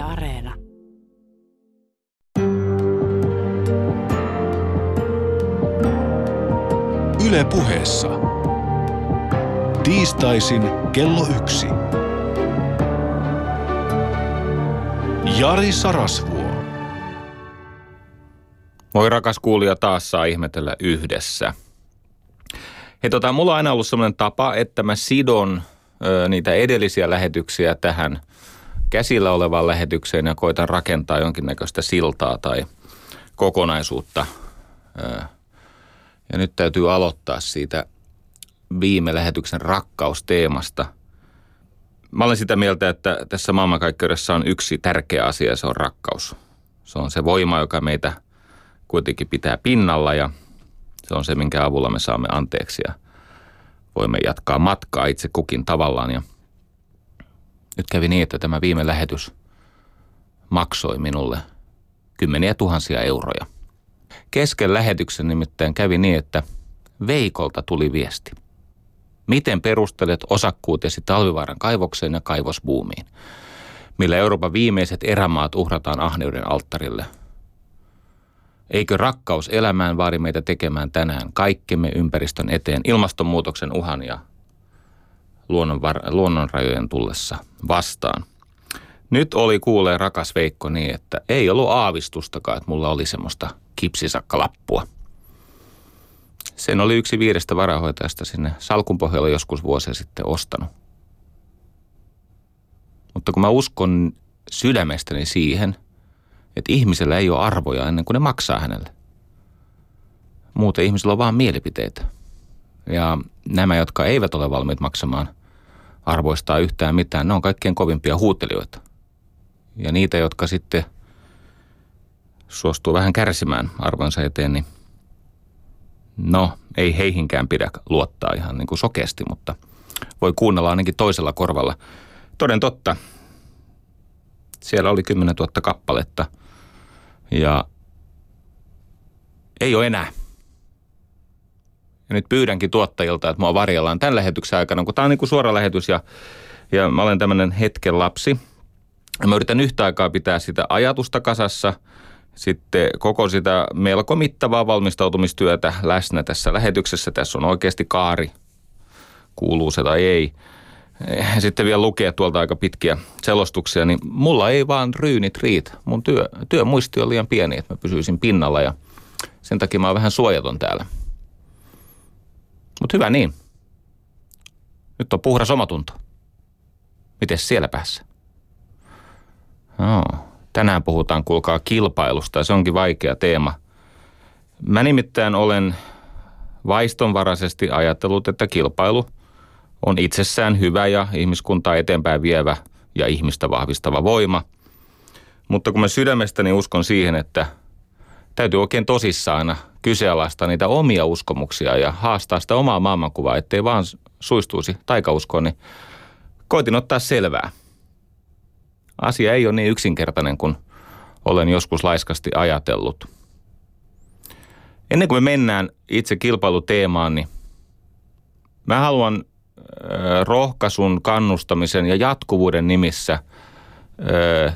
Yle Areena. Yle puheessa. Tiistaisin kello yksi. Jari Sarasvuo. Voi rakas kuulija taas saa ihmetellä yhdessä. Hei tota, mulla on aina ollut sellainen tapa, että mä sidon ö, niitä edellisiä lähetyksiä tähän käsillä olevaan lähetykseen ja koitan rakentaa jonkinnäköistä siltaa tai kokonaisuutta. Ja nyt täytyy aloittaa siitä viime lähetyksen rakkausteemasta. Mä olen sitä mieltä, että tässä maailmankaikkeudessa on yksi tärkeä asia ja se on rakkaus. Se on se voima, joka meitä kuitenkin pitää pinnalla ja se on se, minkä avulla me saamme anteeksi ja voimme jatkaa matkaa itse kukin tavallaan. Ja nyt kävi niin, että tämä viime lähetys maksoi minulle kymmeniä tuhansia euroja. Kesken lähetyksen nimittäin kävi niin, että Veikolta tuli viesti. Miten perustelet osakkuutesi talvivaaran kaivokseen ja kaivosbuumiin, millä Euroopan viimeiset erämaat uhrataan ahneuden alttarille – Eikö rakkaus elämään vaadi meitä tekemään tänään kaikkemme ympäristön eteen ilmastonmuutoksen uhan ja luonnonvar- luonnonrajojen tullessa vastaan? Nyt oli kuulee rakas Veikko niin, että ei ollut aavistustakaan, että mulla oli semmoista kipsisakkalappua. Sen oli yksi viidestä varahoitajasta sinne salkun pohjalla joskus vuosia sitten ostanut. Mutta kun mä uskon sydämestäni siihen – että ihmisellä ei ole arvoja ennen kuin ne maksaa hänelle. Muuten ihmisillä on vaan mielipiteitä. Ja nämä, jotka eivät ole valmiit maksamaan arvoistaa yhtään mitään, ne on kaikkein kovimpia huutelijoita. Ja niitä, jotka sitten suostuu vähän kärsimään arvonsa eteen, niin no, ei heihinkään pidä luottaa ihan niin kuin sokeasti, mutta voi kuunnella ainakin toisella korvalla. Toden totta, siellä oli 10 000 kappaletta – ja ei ole enää. Ja nyt pyydänkin tuottajilta, että mua varjellaan tämän lähetyksen aikana, kun tämä on niin kuin suora lähetys ja, ja mä olen tämmöinen hetken lapsi. Ja mä yritän yhtä aikaa pitää sitä ajatusta kasassa, sitten koko sitä melko mittavaa valmistautumistyötä läsnä tässä lähetyksessä. Tässä on oikeasti kaari, kuuluu se tai ei sitten vielä lukea tuolta aika pitkiä selostuksia, niin mulla ei vaan ryynit riitä. Mun työ, työmuisti on liian pieni, että mä pysyisin pinnalla ja sen takia mä oon vähän suojaton täällä. Mutta hyvä niin. Nyt on puhdas omatunto. Miten siellä päässä? No, tänään puhutaan, kuulkaa, kilpailusta ja se onkin vaikea teema. Mä nimittäin olen vaistonvaraisesti ajatellut, että kilpailu – on itsessään hyvä ja ihmiskuntaa eteenpäin vievä ja ihmistä vahvistava voima. Mutta kun mä sydämestäni uskon siihen, että täytyy oikein tosissaan kyseenalaistaa niitä omia uskomuksia ja haastaa sitä omaa maailmankuvaa, ettei vaan suistuisi taikauskoon, niin koitin ottaa selvää. Asia ei ole niin yksinkertainen kuin olen joskus laiskasti ajatellut. Ennen kuin me mennään itse kilpailuteemaan, niin mä haluan rohkaisun, kannustamisen ja jatkuvuuden nimissä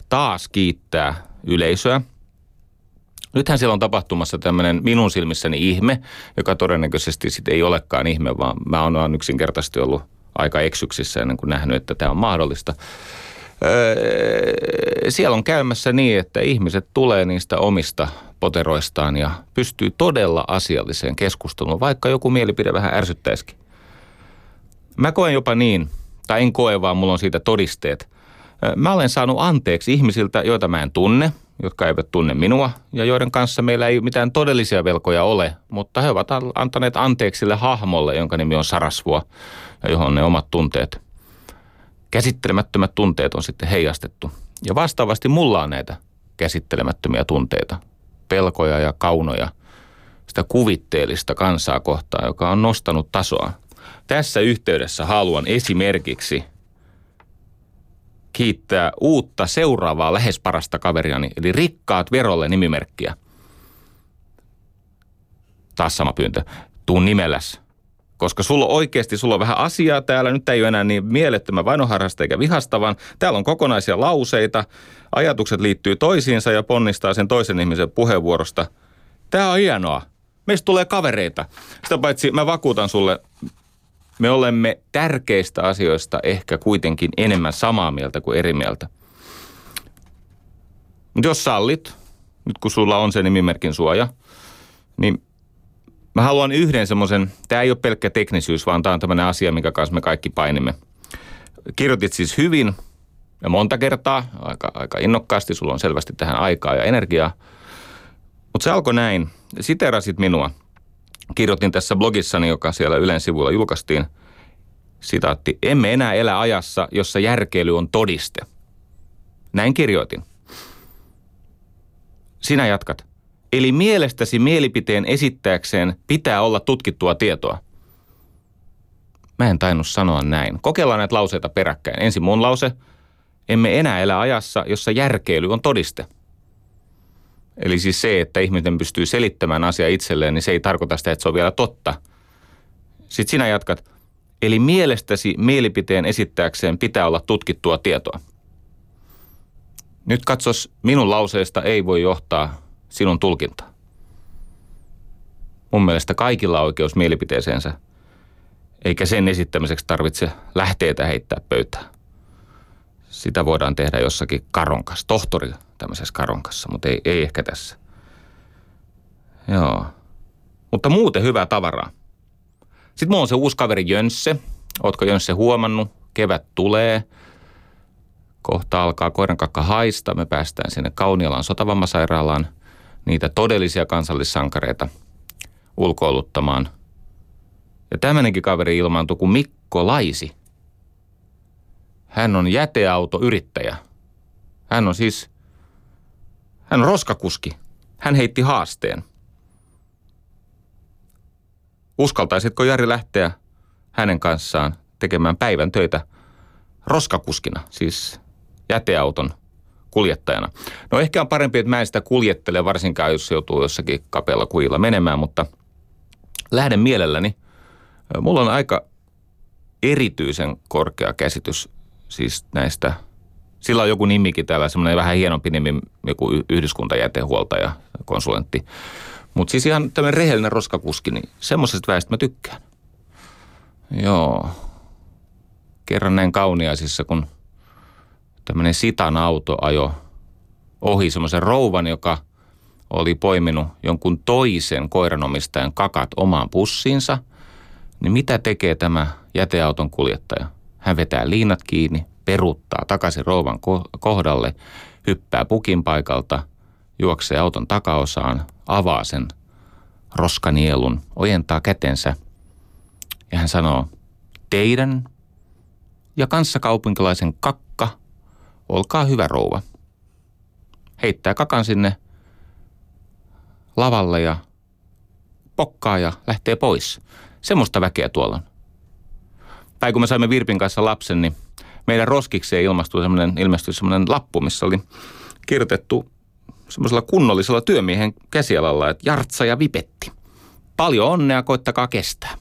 taas kiittää yleisöä. Nythän siellä on tapahtumassa tämmöinen minun silmissäni ihme, joka todennäköisesti sitten ei olekaan ihme, vaan mä oon yksinkertaisesti ollut aika eksyksissä ennen kuin nähnyt, että tämä on mahdollista. Siellä on käymässä niin, että ihmiset tulee niistä omista poteroistaan ja pystyy todella asialliseen keskusteluun, vaikka joku mielipide vähän ärsyttäisikin. Mä koen jopa niin, tai en koe, vaan mulla on siitä todisteet. Mä olen saanut anteeksi ihmisiltä, joita mä en tunne, jotka eivät tunne minua ja joiden kanssa meillä ei mitään todellisia velkoja ole, mutta he ovat antaneet anteeksi sille hahmolle, jonka nimi on Sarasvua ja johon ne omat tunteet, käsittelemättömät tunteet on sitten heijastettu. Ja vastaavasti mulla on näitä käsittelemättömiä tunteita, pelkoja ja kaunoja, sitä kuvitteellista kansaa kohtaan, joka on nostanut tasoa tässä yhteydessä haluan esimerkiksi kiittää uutta seuraavaa lähes parasta kaveriani, eli Rikkaat verolle nimimerkkiä. Taas sama pyyntö. Tuu nimelläs. koska sulla oikeasti, sulla on vähän asiaa täällä, nyt ei ole enää niin mielettömän vainoharrasta eikä vihasta, vaan täällä on kokonaisia lauseita, ajatukset liittyy toisiinsa ja ponnistaa sen toisen ihmisen puheenvuorosta. Tämä on hienoa. Meistä tulee kavereita. Sitä paitsi mä vakuutan sulle, me olemme tärkeistä asioista ehkä kuitenkin enemmän samaa mieltä kuin eri mieltä. Mutta jos sallit, nyt kun sulla on se nimimerkin suoja, niin mä haluan yhden semmoisen, tämä ei ole pelkkä teknisyys, vaan tämä on tämmöinen asia, mikä kanssa me kaikki painimme. Kirjoitit siis hyvin ja monta kertaa, aika, aika innokkaasti, sulla on selvästi tähän aikaa ja energiaa. Mutta se alkoi näin, siterasit minua. Kirjoitin tässä blogissani, joka siellä Ylen sivuilla julkaistiin, sitaatti, emme enää elä ajassa, jossa järkeily on todiste. Näin kirjoitin. Sinä jatkat. Eli mielestäsi mielipiteen esittääkseen pitää olla tutkittua tietoa. Mä en tainnut sanoa näin. Kokeillaan näitä lauseita peräkkäin. Ensin mun lause. Emme enää elä ajassa, jossa järkeily on todiste. Eli siis se, että ihminen pystyy selittämään asia itselleen, niin se ei tarkoita sitä, että se on vielä totta. Sitten sinä jatkat. Eli mielestäsi mielipiteen esittääkseen pitää olla tutkittua tietoa. Nyt katsos, minun lauseesta ei voi johtaa sinun tulkintaa. Mun mielestä kaikilla on oikeus mielipiteeseensä, eikä sen esittämiseksi tarvitse lähteitä heittää pöytään. Sitä voidaan tehdä jossakin karonkas, tohtori tämmöisessä karonkassa, mutta ei, ei ehkä tässä. Joo. Mutta muuten hyvää tavaraa. Sitten mulla on se uusi kaveri Jönsse. Ootko Jönsse huomannut? Kevät tulee. Kohta alkaa koirankakka haista. Me päästään sinne Kaunialan sotavammasairaalaan niitä todellisia kansallissankareita ulkoiluttamaan. Ja tämmöinenkin kaveri ilmaantui kuin Mikko Laisi. Hän on jäteautoyrittäjä. Hän on siis, hän on roskakuski. Hän heitti haasteen. Uskaltaisitko Jari lähteä hänen kanssaan tekemään päivän töitä roskakuskina, siis jäteauton kuljettajana. No ehkä on parempi, että mä en sitä kuljettele, varsinkaan jos joutuu jossakin kapealla kujilla menemään, mutta lähden mielelläni. Mulla on aika erityisen korkea käsitys siis näistä. Sillä on joku nimikin täällä, semmoinen vähän hienompi nimi, joku yhdyskuntajätehuoltaja, konsulentti. Mutta siis ihan tämmöinen rehellinen roskakuski, niin semmoisesta väestä mä tykkään. Joo. Kerran näin kauniaisissa, kun tämmöinen sitan auto ajo ohi semmoisen rouvan, joka oli poiminut jonkun toisen koiranomistajan kakat omaan pussiinsa, niin mitä tekee tämä jäteauton kuljettaja? Hän vetää liinat kiinni, peruuttaa takaisin rouvan kohdalle, hyppää pukin paikalta, juoksee auton takaosaan, avaa sen roskanielun, ojentaa kätensä ja hän sanoo, teidän ja kanssakaupunkilaisen kakka, olkaa hyvä rouva. Heittää kakan sinne lavalle ja pokkaa ja lähtee pois. Semmoista väkeä tuolla. Tai kun me saimme Virpin kanssa lapsen, niin meidän roskikseen ilmastui semmoinen, ilmestyi semmoinen lappu, missä oli kirjoitettu semmoisella kunnollisella työmiehen käsialalla, että jartsa ja vipetti. Paljon onnea, koittakaa kestää.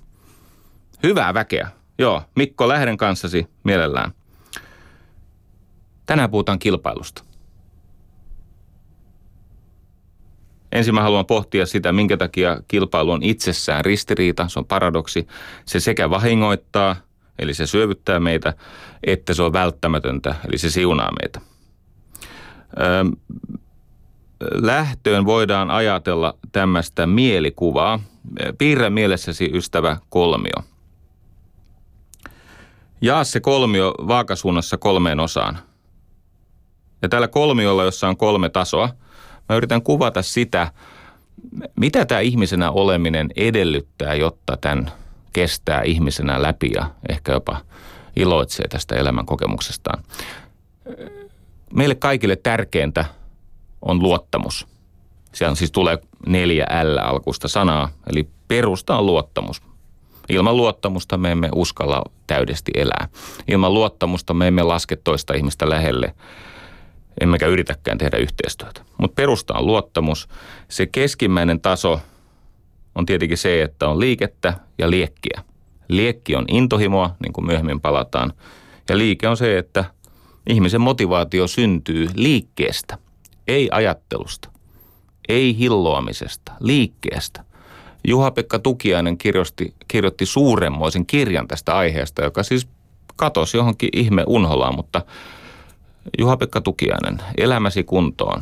Hyvää väkeä. Joo, Mikko, lähden kanssasi mielellään. Tänään puhutaan kilpailusta. Ensin mä haluan pohtia sitä, minkä takia kilpailu on itsessään ristiriita, se on paradoksi. Se sekä vahingoittaa, eli se syövyttää meitä, että se on välttämätöntä, eli se siunaa meitä. Öö, lähtöön voidaan ajatella tämmöistä mielikuvaa. Piirrä mielessäsi ystävä kolmio. Jaa se kolmio vaakasuunnassa kolmeen osaan. Ja tällä kolmiolla, jossa on kolme tasoa, mä yritän kuvata sitä, mitä tämä ihmisenä oleminen edellyttää, jotta tämän kestää ihmisenä läpi ja ehkä jopa iloitsee tästä elämän kokemuksestaan. Meille kaikille tärkeintä on luottamus. Siellä siis tulee neljä L-alkusta sanaa, eli perusta on luottamus. Ilman luottamusta me emme uskalla täydesti elää. Ilman luottamusta me emme laske toista ihmistä lähelle, emmekä yritäkään tehdä yhteistyötä. Mutta perusta on luottamus. Se keskimmäinen taso on tietenkin se, että on liikettä ja liekkiä. Liekki on intohimoa, niin kuin myöhemmin palataan. Ja liike on se, että ihmisen motivaatio syntyy liikkeestä, ei ajattelusta, ei hilloamisesta, liikkeestä. Juha-Pekka Tukiainen kirjoitti, kirjoitti suuremmoisen kirjan tästä aiheesta, joka siis katosi johonkin ihme unholaan, mutta Juha-Pekka Tukiainen, Elämäsi kuntoon.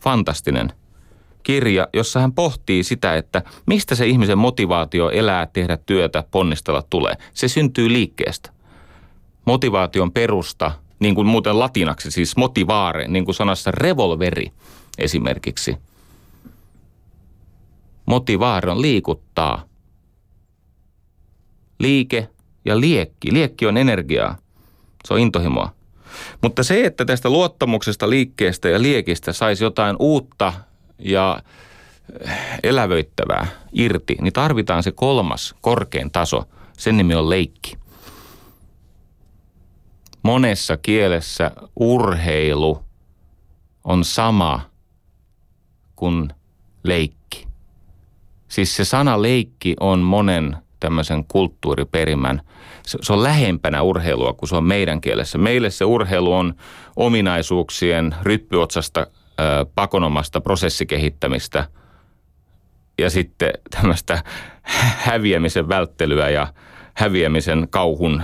Fantastinen kirja, jossa hän pohtii sitä, että mistä se ihmisen motivaatio elää, tehdä työtä, ponnistella tulee. Se syntyy liikkeestä. Motivaation perusta, niin kuin muuten latinaksi, siis motivaare, niin kuin sanassa revolveri esimerkiksi. Motivaare on liikuttaa. Liike ja liekki. Liekki on energiaa. Se on intohimoa. Mutta se, että tästä luottamuksesta, liikkeestä ja liekistä saisi jotain uutta ja elävöittävää irti, niin tarvitaan se kolmas korkein taso. Sen nimi on leikki. Monessa kielessä urheilu on sama kuin leikki. Siis se sana leikki on monen tämmöisen kulttuuriperimän, se, se on lähempänä urheilua kuin se on meidän kielessä. Meille se urheilu on ominaisuuksien ryppyotsasta pakonomasta prosessikehittämistä ja sitten tämmöistä häviämisen välttelyä ja häviämisen kauhun,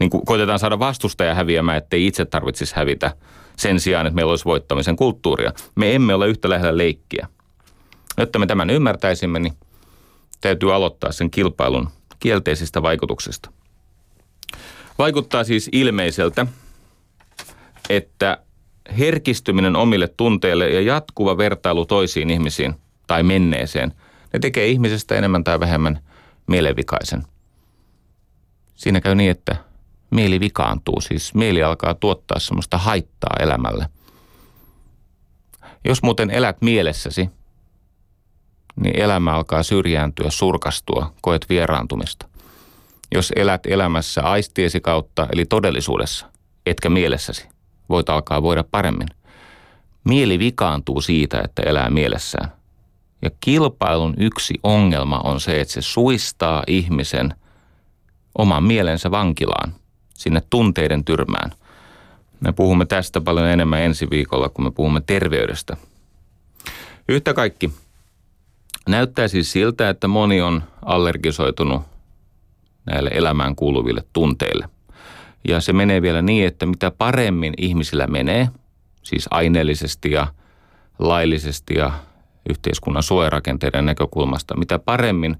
niin kuin koitetaan saada vastustaja häviämään, ettei itse tarvitsisi hävitä sen sijaan, että meillä olisi voittamisen kulttuuria. Me emme ole yhtä lähellä leikkiä. Jotta me tämän ymmärtäisimme, niin täytyy aloittaa sen kilpailun kielteisistä vaikutuksista. Vaikuttaa siis ilmeiseltä, että herkistyminen omille tunteille ja jatkuva vertailu toisiin ihmisiin tai menneeseen, ne tekee ihmisestä enemmän tai vähemmän mielenvikaisen. Siinä käy niin, että mieli vikaantuu, siis mieli alkaa tuottaa semmoista haittaa elämälle. Jos muuten elät mielessäsi, niin elämä alkaa syrjääntyä, surkastua, koet vieraantumista. Jos elät elämässä aistiesi kautta, eli todellisuudessa, etkä mielessäsi, voit alkaa voida paremmin. Mieli vikaantuu siitä, että elää mielessään. Ja kilpailun yksi ongelma on se, että se suistaa ihmisen oman mielensä vankilaan, sinne tunteiden tyrmään. Me puhumme tästä paljon enemmän ensi viikolla, kun me puhumme terveydestä. Yhtä kaikki – Näyttää siis siltä, että moni on allergisoitunut näille elämään kuuluville tunteille. Ja se menee vielä niin, että mitä paremmin ihmisillä menee, siis aineellisesti ja laillisesti ja yhteiskunnan suojarakenteiden näkökulmasta, mitä paremmin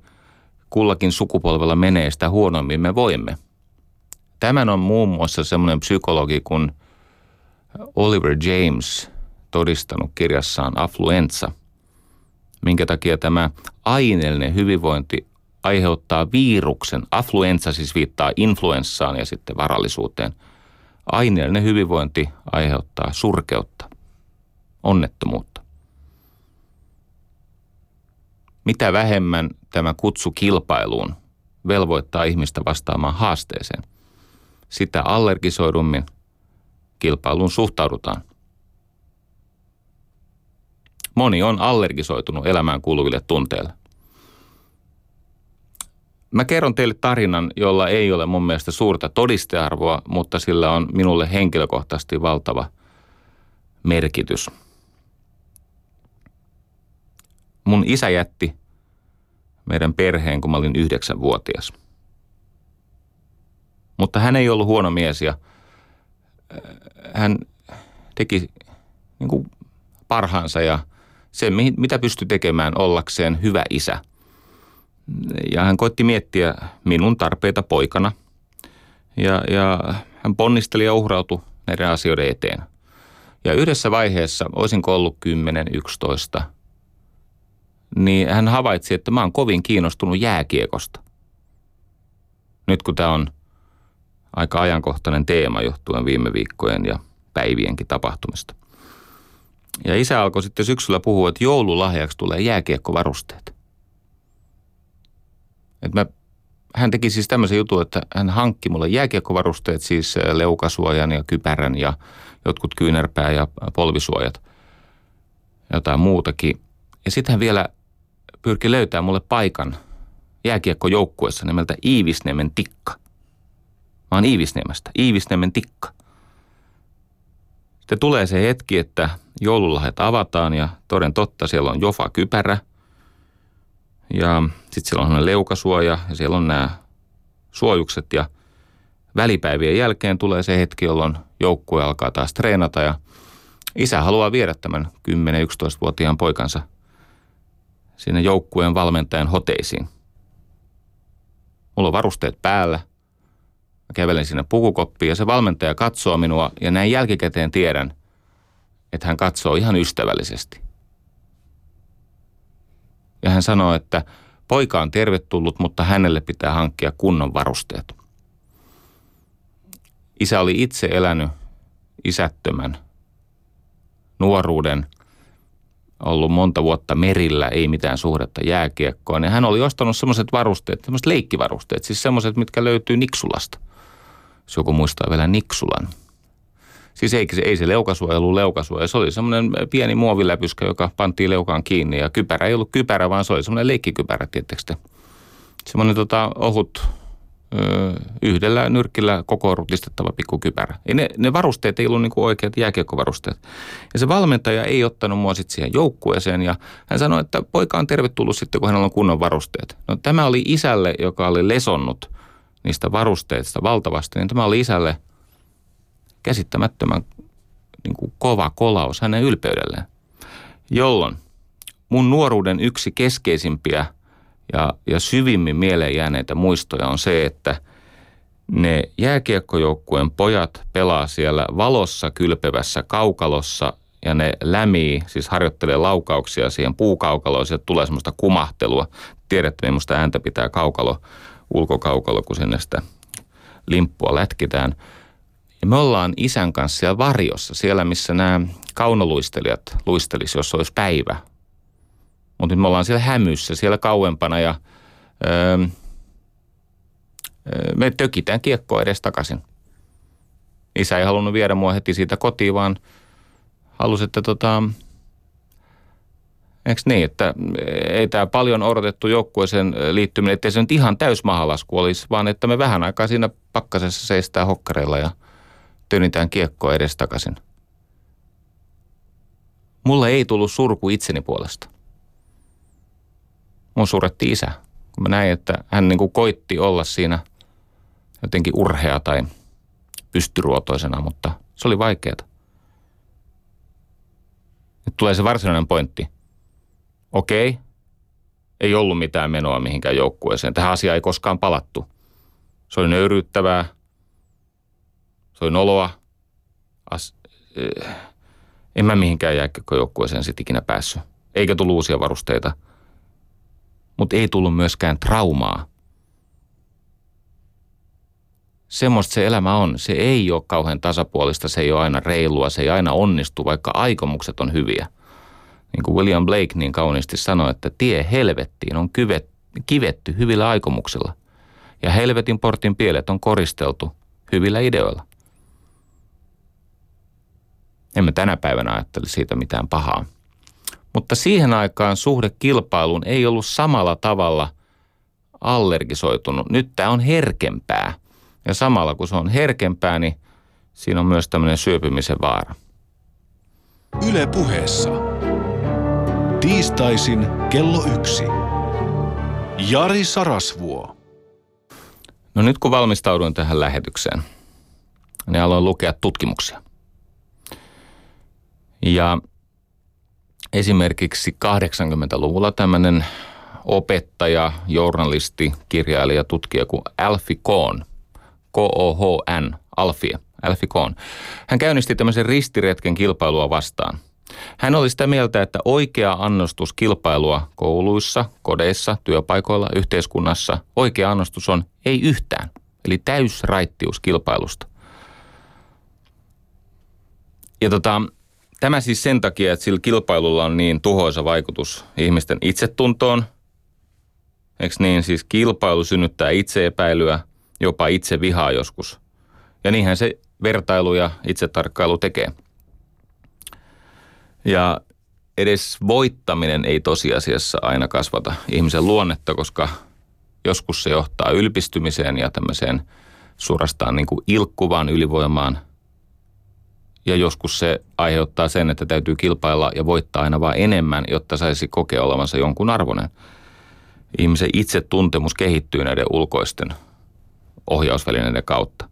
kullakin sukupolvella menee, sitä huonommin me voimme. Tämän on muun muassa semmoinen psykologi kuin Oliver James todistanut kirjassaan Affluenza – minkä takia tämä aineellinen hyvinvointi aiheuttaa viruksen. Affluenssa siis viittaa influenssaan ja sitten varallisuuteen. Aineellinen hyvinvointi aiheuttaa surkeutta, onnettomuutta. Mitä vähemmän tämä kutsu kilpailuun velvoittaa ihmistä vastaamaan haasteeseen, sitä allergisoidummin kilpailuun suhtaudutaan – Moni on allergisoitunut elämään kuuluville tunteille. Mä kerron teille tarinan, jolla ei ole mun mielestä suurta todistearvoa, mutta sillä on minulle henkilökohtaisesti valtava merkitys. Mun isä jätti meidän perheen, kun mä olin yhdeksänvuotias. Mutta hän ei ollut huono mies ja äh, hän teki niin kuin parhaansa ja – se, mitä pystyi tekemään ollakseen hyvä isä. Ja hän koitti miettiä minun tarpeita poikana. Ja, ja hän ponnisteli ja uhrautui näiden asioiden eteen. Ja yhdessä vaiheessa, olisinko ollut 10-11, niin hän havaitsi, että mä oon kovin kiinnostunut jääkiekosta. Nyt kun tämä on aika ajankohtainen teema johtuen viime viikkojen ja päivienkin tapahtumista. Ja isä alkoi sitten syksyllä puhua, että joululahjaksi tulee jääkiekkovarusteet. Et mä, hän teki siis tämmöisen jutun, että hän hankki mulle jääkiekkovarusteet, siis leukasuojan ja kypärän ja jotkut kyynärpää ja polvisuojat. Jotain muutakin. Ja sitten hän vielä pyrki löytämään mulle paikan jääkiekkojoukkuessa nimeltä Iivisniemen tikka. Mä oon Iivisniemestä, Iivisniemen tikka. Sitten tulee se hetki, että joululahjat avataan ja toden totta siellä on Jofa kypärä. Ja sitten siellä on leukasuoja ja siellä on nämä suojukset ja välipäivien jälkeen tulee se hetki, jolloin joukkue alkaa taas treenata ja isä haluaa viedä tämän 10-11-vuotiaan poikansa sinne joukkueen valmentajan hoteisiin. Mulla on varusteet päällä. Mä kävelen sinne pukukoppiin ja se valmentaja katsoo minua ja näin jälkikäteen tiedän, että hän katsoo ihan ystävällisesti. Ja hän sanoo, että poika on tervetullut, mutta hänelle pitää hankkia kunnon varusteet. Isä oli itse elänyt isättömän nuoruuden, ollut monta vuotta merillä, ei mitään suhdetta jääkiekkoon. Ja hän oli ostanut semmoiset varusteet, semmoiset leikkivarusteet, siis semmoiset, mitkä löytyy Niksulasta. Jos joku muistaa vielä Niksulan. Siis ei, ei se leukasuojelu leukasuojelu, se oli semmoinen pieni muoviläpyskä, joka pantiin leukaan kiinni. Ja kypärä ei ollut kypärä, vaan se oli semmoinen leikkikypärä, tietysti. Semmoinen tota, ohut yhdellä nyrkillä koko rutistettava pikkukypärä. Ei ne, ne varusteet ei ollut niin kuin oikeat jääkiekkovarusteet. Ja se valmentaja ei ottanut mua sitten siihen joukkueeseen ja hän sanoi, että poika on tervetullut sitten, kun hänellä on kunnon varusteet. No tämä oli isälle, joka oli lesonnut niistä varusteista valtavasti, niin tämä oli isälle käsittämättömän niin kuin kova kolaus hänen ylpeydelleen. Jolloin mun nuoruuden yksi keskeisimpiä – ja, ja syvimmin mieleen jääneitä muistoja on se, että ne jääkiekkojoukkueen pojat pelaa siellä valossa kylpevässä kaukalossa ja ne lämii, siis harjoittelee laukauksia siihen puukaukaloon, sieltä tulee semmoista kumahtelua. Tiedätte, millaista ääntä pitää kaukalo, ulkokaukalo, kun sinne sitä limppua lätkitään. Ja me ollaan isän kanssa siellä varjossa, siellä missä nämä kaunoluistelijat luistelisi, jos olisi päivä, mutta nyt me ollaan siellä hämyssä, siellä kauempana ja öö, me tökitään kiekkoa edes takaisin. Isä ei halunnut viedä mua heti siitä kotiin, vaan halusi, että tota, Eikö niin, että ei tämä paljon odotettu joukkueeseen liittyminen, ettei se nyt ihan täysmahalasku olisi, vaan että me vähän aikaa siinä pakkasessa seistää hokkareilla ja tönitään kiekkoa edes takaisin. Mulle ei tullut surku itseni puolesta mun suretti isä. Kun mä näin, että hän niin kuin koitti olla siinä jotenkin urhea tai pystyruotoisena, mutta se oli vaikeaa. Nyt tulee se varsinainen pointti. Okei, ei ollut mitään menoa mihinkään joukkueeseen. Tähän asiaan ei koskaan palattu. Se oli nöyryyttävää. Se oli noloa. As, äh, en mä mihinkään jääkiekkojoukkueeseen sitten ikinä päässyt. Eikä tullut uusia varusteita – mutta ei tullut myöskään traumaa. Semmoista se elämä on. Se ei ole kauhean tasapuolista, se ei ole aina reilua, se ei aina onnistu, vaikka aikomukset on hyviä. Niin kuin William Blake niin kauniisti sanoi, että tie helvettiin on kyvet, kivetty hyvillä aikomuksilla. Ja helvetin portin pielet on koristeltu hyvillä ideoilla. Emme tänä päivänä ajattele siitä mitään pahaa. Mutta siihen aikaan suhde kilpailuun ei ollut samalla tavalla allergisoitunut. Nyt tämä on herkempää. Ja samalla kun se on herkempää, niin siinä on myös tämmöinen syöpymisen vaara. Yle puheessa. Tiistaisin kello yksi. Jari Sarasvuo. No nyt kun valmistauduin tähän lähetykseen, niin aloin lukea tutkimuksia. Ja esimerkiksi 80-luvulla tämmöinen opettaja, journalisti, kirjailija, tutkija kuin Alfie Kohn, K-O-H-N, Alfie, Alfie Kohn. Hän käynnisti tämmöisen ristiretken kilpailua vastaan. Hän oli sitä mieltä, että oikea annostus kilpailua kouluissa, kodeissa, työpaikoilla, yhteiskunnassa, oikea annostus on ei yhtään, eli täysraittius kilpailusta. Ja tota, Tämä siis sen takia, että sillä kilpailulla on niin tuhoisa vaikutus ihmisten itsetuntoon. Eikö niin? Siis kilpailu synnyttää itseepäilyä, jopa itse vihaa joskus. Ja niinhän se vertailu ja itsetarkkailu tekee. Ja edes voittaminen ei tosiasiassa aina kasvata ihmisen luonnetta, koska Joskus se johtaa ylpistymiseen ja tämmöiseen suorastaan niin kuin ilkkuvaan ylivoimaan. Ja joskus se aiheuttaa sen, että täytyy kilpailla ja voittaa aina vaan enemmän, jotta saisi kokea olevansa jonkun arvoinen. Ihmisen itsetuntemus kehittyy näiden ulkoisten ohjausvälineiden kautta.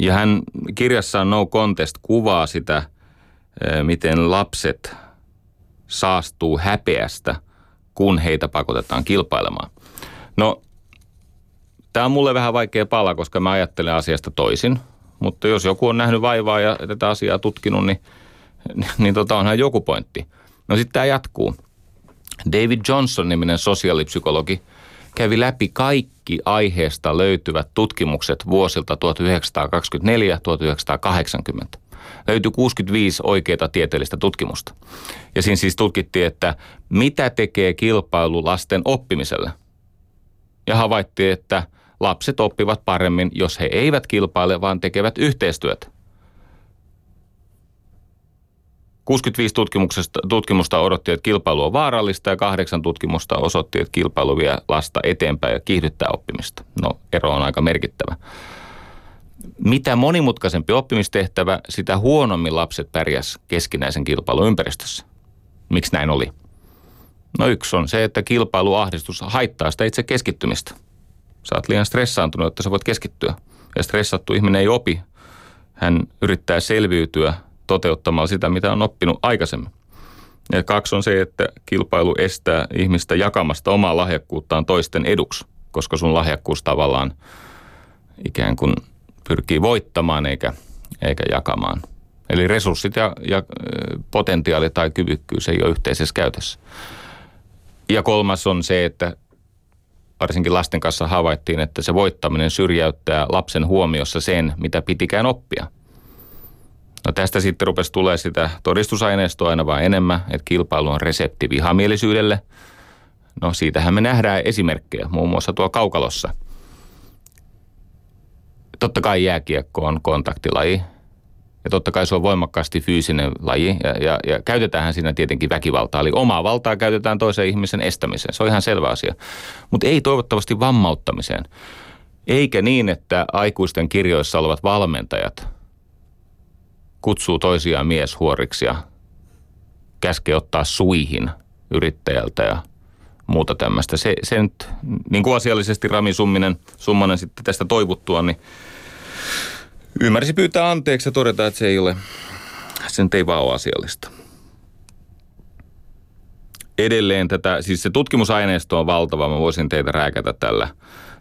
Ja hän kirjassaan No Contest kuvaa sitä, eh, miten lapset saastuu häpeästä, kun heitä pakotetaan kilpailemaan. No, tämä on mulle vähän vaikea pala, koska mä ajattelen asiasta toisin. Mutta jos joku on nähnyt vaivaa ja tätä asiaa tutkinut, niin, niin tota onhan joku pointti. No sitten tämä jatkuu. David Johnson-niminen sosiaalipsykologi – kävi läpi kaikki aiheesta löytyvät tutkimukset vuosilta 1924-1980. Löytyi 65 oikeita tieteellistä tutkimusta. Ja siinä siis tutkittiin, että mitä tekee kilpailu lasten oppimiselle. Ja havaittiin, että lapset oppivat paremmin, jos he eivät kilpaile, vaan tekevät yhteistyötä. 65 tutkimuksesta, tutkimusta odotti, että kilpailu on vaarallista ja kahdeksan tutkimusta osoitti, että kilpailu vie lasta eteenpäin ja kiihdyttää oppimista. No, ero on aika merkittävä. Mitä monimutkaisempi oppimistehtävä, sitä huonommin lapset pärjäs keskinäisen kilpailuympäristössä. Miksi näin oli? No yksi on se, että kilpailuahdistus haittaa sitä itse keskittymistä. Sä oot liian stressaantunut, että sä voit keskittyä. Ja stressattu ihminen ei opi. Hän yrittää selviytyä toteuttamalla sitä, mitä on oppinut aikaisemmin. Ja kaksi on se, että kilpailu estää ihmistä jakamasta omaa lahjakkuuttaan toisten eduksi, koska sun lahjakkuus tavallaan ikään kuin pyrkii voittamaan eikä, eikä jakamaan. Eli resurssit ja, ja potentiaali tai kyvykkyys ei ole yhteisessä käytössä. Ja kolmas on se, että varsinkin lasten kanssa havaittiin, että se voittaminen syrjäyttää lapsen huomiossa sen, mitä pitikään oppia. No tästä sitten rupesi tulee sitä todistusaineistoa aina vaan enemmän, että kilpailu on resepti vihamielisyydelle. No siitähän me nähdään esimerkkejä, muun muassa tuo kaukalossa. Totta kai jääkiekko on kontaktilaji, ja totta kai se on voimakkaasti fyysinen laji ja, ja, ja käytetään siinä tietenkin väkivaltaa. Eli omaa valtaa käytetään toisen ihmisen estämiseen. Se on ihan selvä asia. Mutta ei toivottavasti vammauttamiseen. Eikä niin, että aikuisten kirjoissa olevat valmentajat kutsuu toisiaan mieshuoriksi ja käskee ottaa suihin yrittäjältä ja muuta tämmöistä. Se, se nyt, niin kuin asiallisesti Rami Summinen, Summanen sitten tästä toivuttua, niin ymmärsi pyytää anteeksi ja todeta, että se ei ole, se nyt ei vaan ole asiallista. Edelleen tätä, siis se tutkimusaineisto on valtava, mä voisin teitä rääkätä tällä.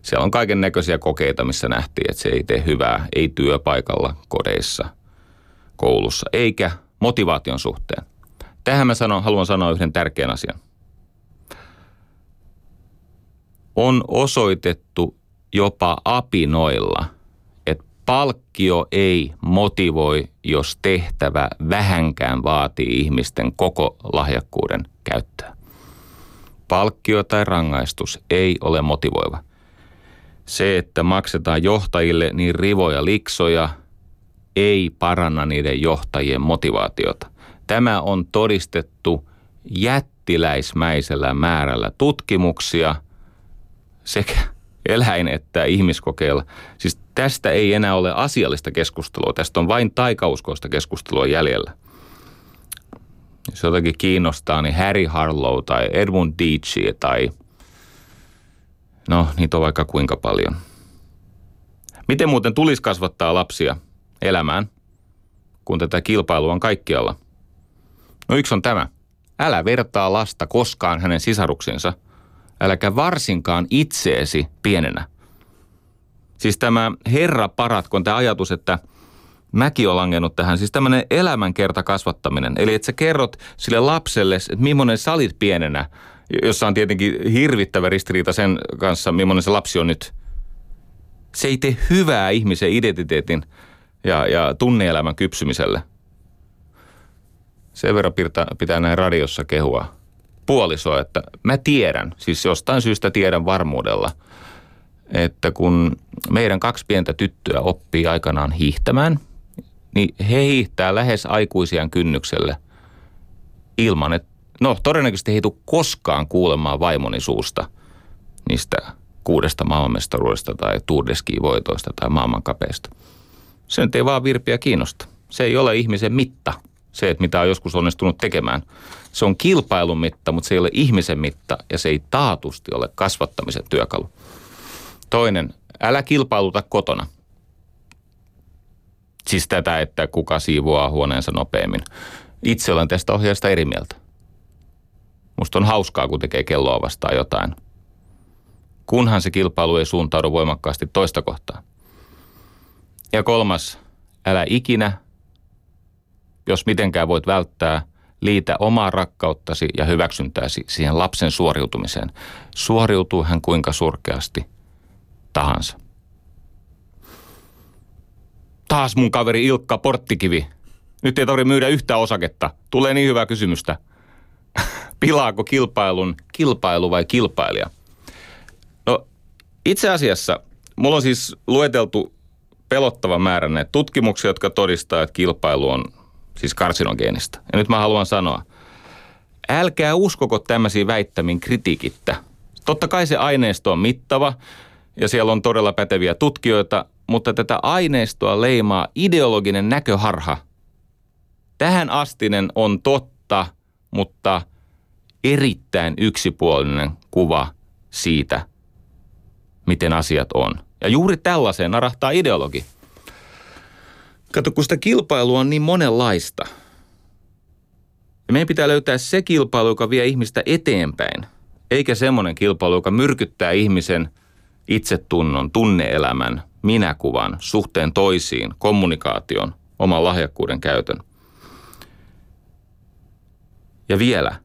Siellä on kaiken näköisiä kokeita, missä nähtiin, että se ei tee hyvää, ei työpaikalla, kodeissa – koulussa, eikä motivaation suhteen. Tähän mä sanon, haluan sanoa yhden tärkeän asian. On osoitettu jopa apinoilla, palkkio ei motivoi, jos tehtävä vähänkään vaatii ihmisten koko lahjakkuuden käyttöä. Palkkio tai rangaistus ei ole motivoiva. Se, että maksetaan johtajille niin rivoja liksoja – ei paranna niiden johtajien motivaatiota. Tämä on todistettu jättiläismäisellä määrällä tutkimuksia sekä eläin- että ihmiskokeilla. Siis tästä ei enää ole asiallista keskustelua, tästä on vain taikauskoista keskustelua jäljellä. Jos jotakin kiinnostaa, niin Harry Harlow tai Edmund Dietschy tai no niitä on vaikka kuinka paljon. Miten muuten tulisi kasvattaa lapsia? elämään, kun tätä kilpailua on kaikkialla? No yksi on tämä. Älä vertaa lasta koskaan hänen sisaruksensa, äläkä varsinkaan itseesi pienenä. Siis tämä herra paratkoon tämä ajatus, että mäkin olen langennut tähän, siis tämmöinen elämänkerta kasvattaminen. Eli että sä kerrot sille lapselle, että millainen sä olit pienenä, jossa on tietenkin hirvittävä ristiriita sen kanssa, millainen se lapsi on nyt. Se ei tee hyvää ihmisen identiteetin ja, ja tunneelämän kypsymiselle. Sen verran pitää, pitää näin radiossa kehua puolisoa, että mä tiedän, siis jostain syystä tiedän varmuudella, että kun meidän kaksi pientä tyttöä oppii aikanaan hiihtämään, niin he hiihtää lähes aikuisian kynnykselle ilman, että no todennäköisesti ei tule koskaan kuulemaan vaimoni suusta niistä kuudesta maailmanmestaruudesta tai Tour tai maailmankapeista. Se nyt ei vaan virpiä kiinnosta. Se ei ole ihmisen mitta, se, että mitä on joskus onnistunut tekemään. Se on kilpailun mitta, mutta se ei ole ihmisen mitta ja se ei taatusti ole kasvattamisen työkalu. Toinen, älä kilpailuta kotona. Siis tätä, että kuka siivoaa huoneensa nopeammin. Itse olen tästä ohjeesta eri mieltä. Musta on hauskaa, kun tekee kelloa vastaan jotain. Kunhan se kilpailu ei suuntaudu voimakkaasti toista kohtaa. Ja kolmas, älä ikinä, jos mitenkään voit välttää, liitä omaa rakkauttasi ja hyväksyntääsi siihen lapsen suoriutumiseen. Suoriutuu hän kuinka surkeasti tahansa. Taas mun kaveri Ilkka Porttikivi. Nyt ei tarvitse myydä yhtä osaketta. Tulee niin hyvää kysymystä. Pilaako kilpailun kilpailu vai kilpailija? No itse asiassa mulla on siis lueteltu pelottava määrä näitä tutkimuksia, jotka todistaa, että kilpailu on siis karsinogeenista. Ja nyt mä haluan sanoa, älkää uskoko tämmöisiä väittämin kritiikittä. Totta kai se aineisto on mittava ja siellä on todella päteviä tutkijoita, mutta tätä aineistoa leimaa ideologinen näköharha. Tähän astinen on totta, mutta erittäin yksipuolinen kuva siitä, miten asiat on. Ja juuri tällaiseen narahtaa ideologi. Kato, kun sitä kilpailua on niin monenlaista. Ja meidän pitää löytää se kilpailu, joka vie ihmistä eteenpäin, eikä semmoinen kilpailu, joka myrkyttää ihmisen itsetunnon, tunneelämän, minäkuvan, suhteen toisiin, kommunikaation, oman lahjakkuuden käytön. Ja vielä,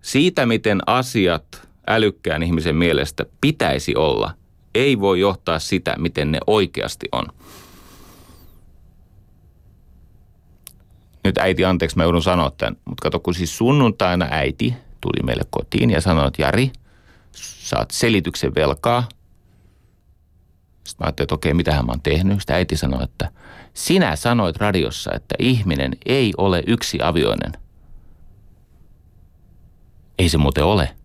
siitä miten asiat älykkään ihmisen mielestä pitäisi olla, ei voi johtaa sitä, miten ne oikeasti on. Nyt äiti, anteeksi, mä joudun sanoa tämän, mutta kato, kun siis sunnuntaina äiti tuli meille kotiin ja sanoi, että Jari, saat selityksen velkaa. Sitten mä ajattelin, että okei, mitähän mä oon tehnyt. Sitten äiti sanoi, että sinä sanoit radiossa, että ihminen ei ole yksi avioinen. Ei se muuten ole.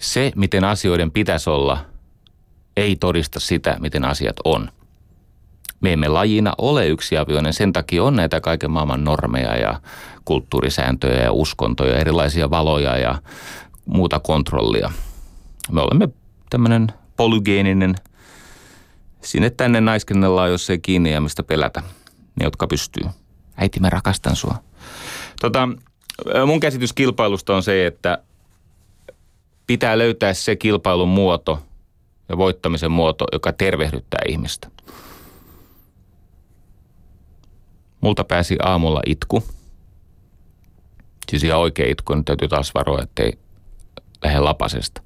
Se, miten asioiden pitäisi olla, ei todista sitä, miten asiat on. Me emme lajina ole yksiavioinen, sen takia on näitä kaiken maailman normeja ja kulttuurisääntöjä ja uskontoja, erilaisia valoja ja muuta kontrollia. Me olemme tämmöinen polygeeninen, sinne tänne naiskennellaan, jos ei kiinni ja mistä pelätä, ne jotka pystyy. Äiti, mä rakastan sua. Tota, mun käsitys kilpailusta on se, että pitää löytää se kilpailun muoto ja voittamisen muoto, joka tervehdyttää ihmistä. Multa pääsi aamulla itku. Siis ihan oikea itku, nyt täytyy taas varoa, ettei lähde lapasesta.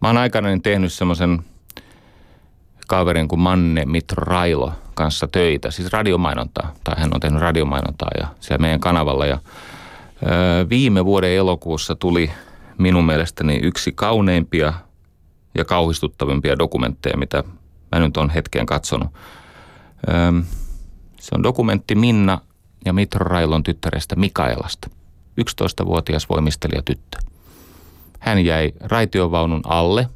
Mä oon aikanaan tehnyt semmoisen kaverin kuin Manne Mitro Railo kanssa töitä, siis radiomainontaa, tai hän on tehnyt radiomainontaa ja siellä meidän kanavalla. Ja öö, viime vuoden elokuussa tuli minun mielestäni yksi kauneimpia ja kauhistuttavimpia dokumentteja, mitä mä nyt on hetkeen katsonut. Öö, se on dokumentti Minna ja Mitro Railon tyttärestä Mikaelasta, 11-vuotias voimistelijatyttö. Hän jäi raitiovaunun alle,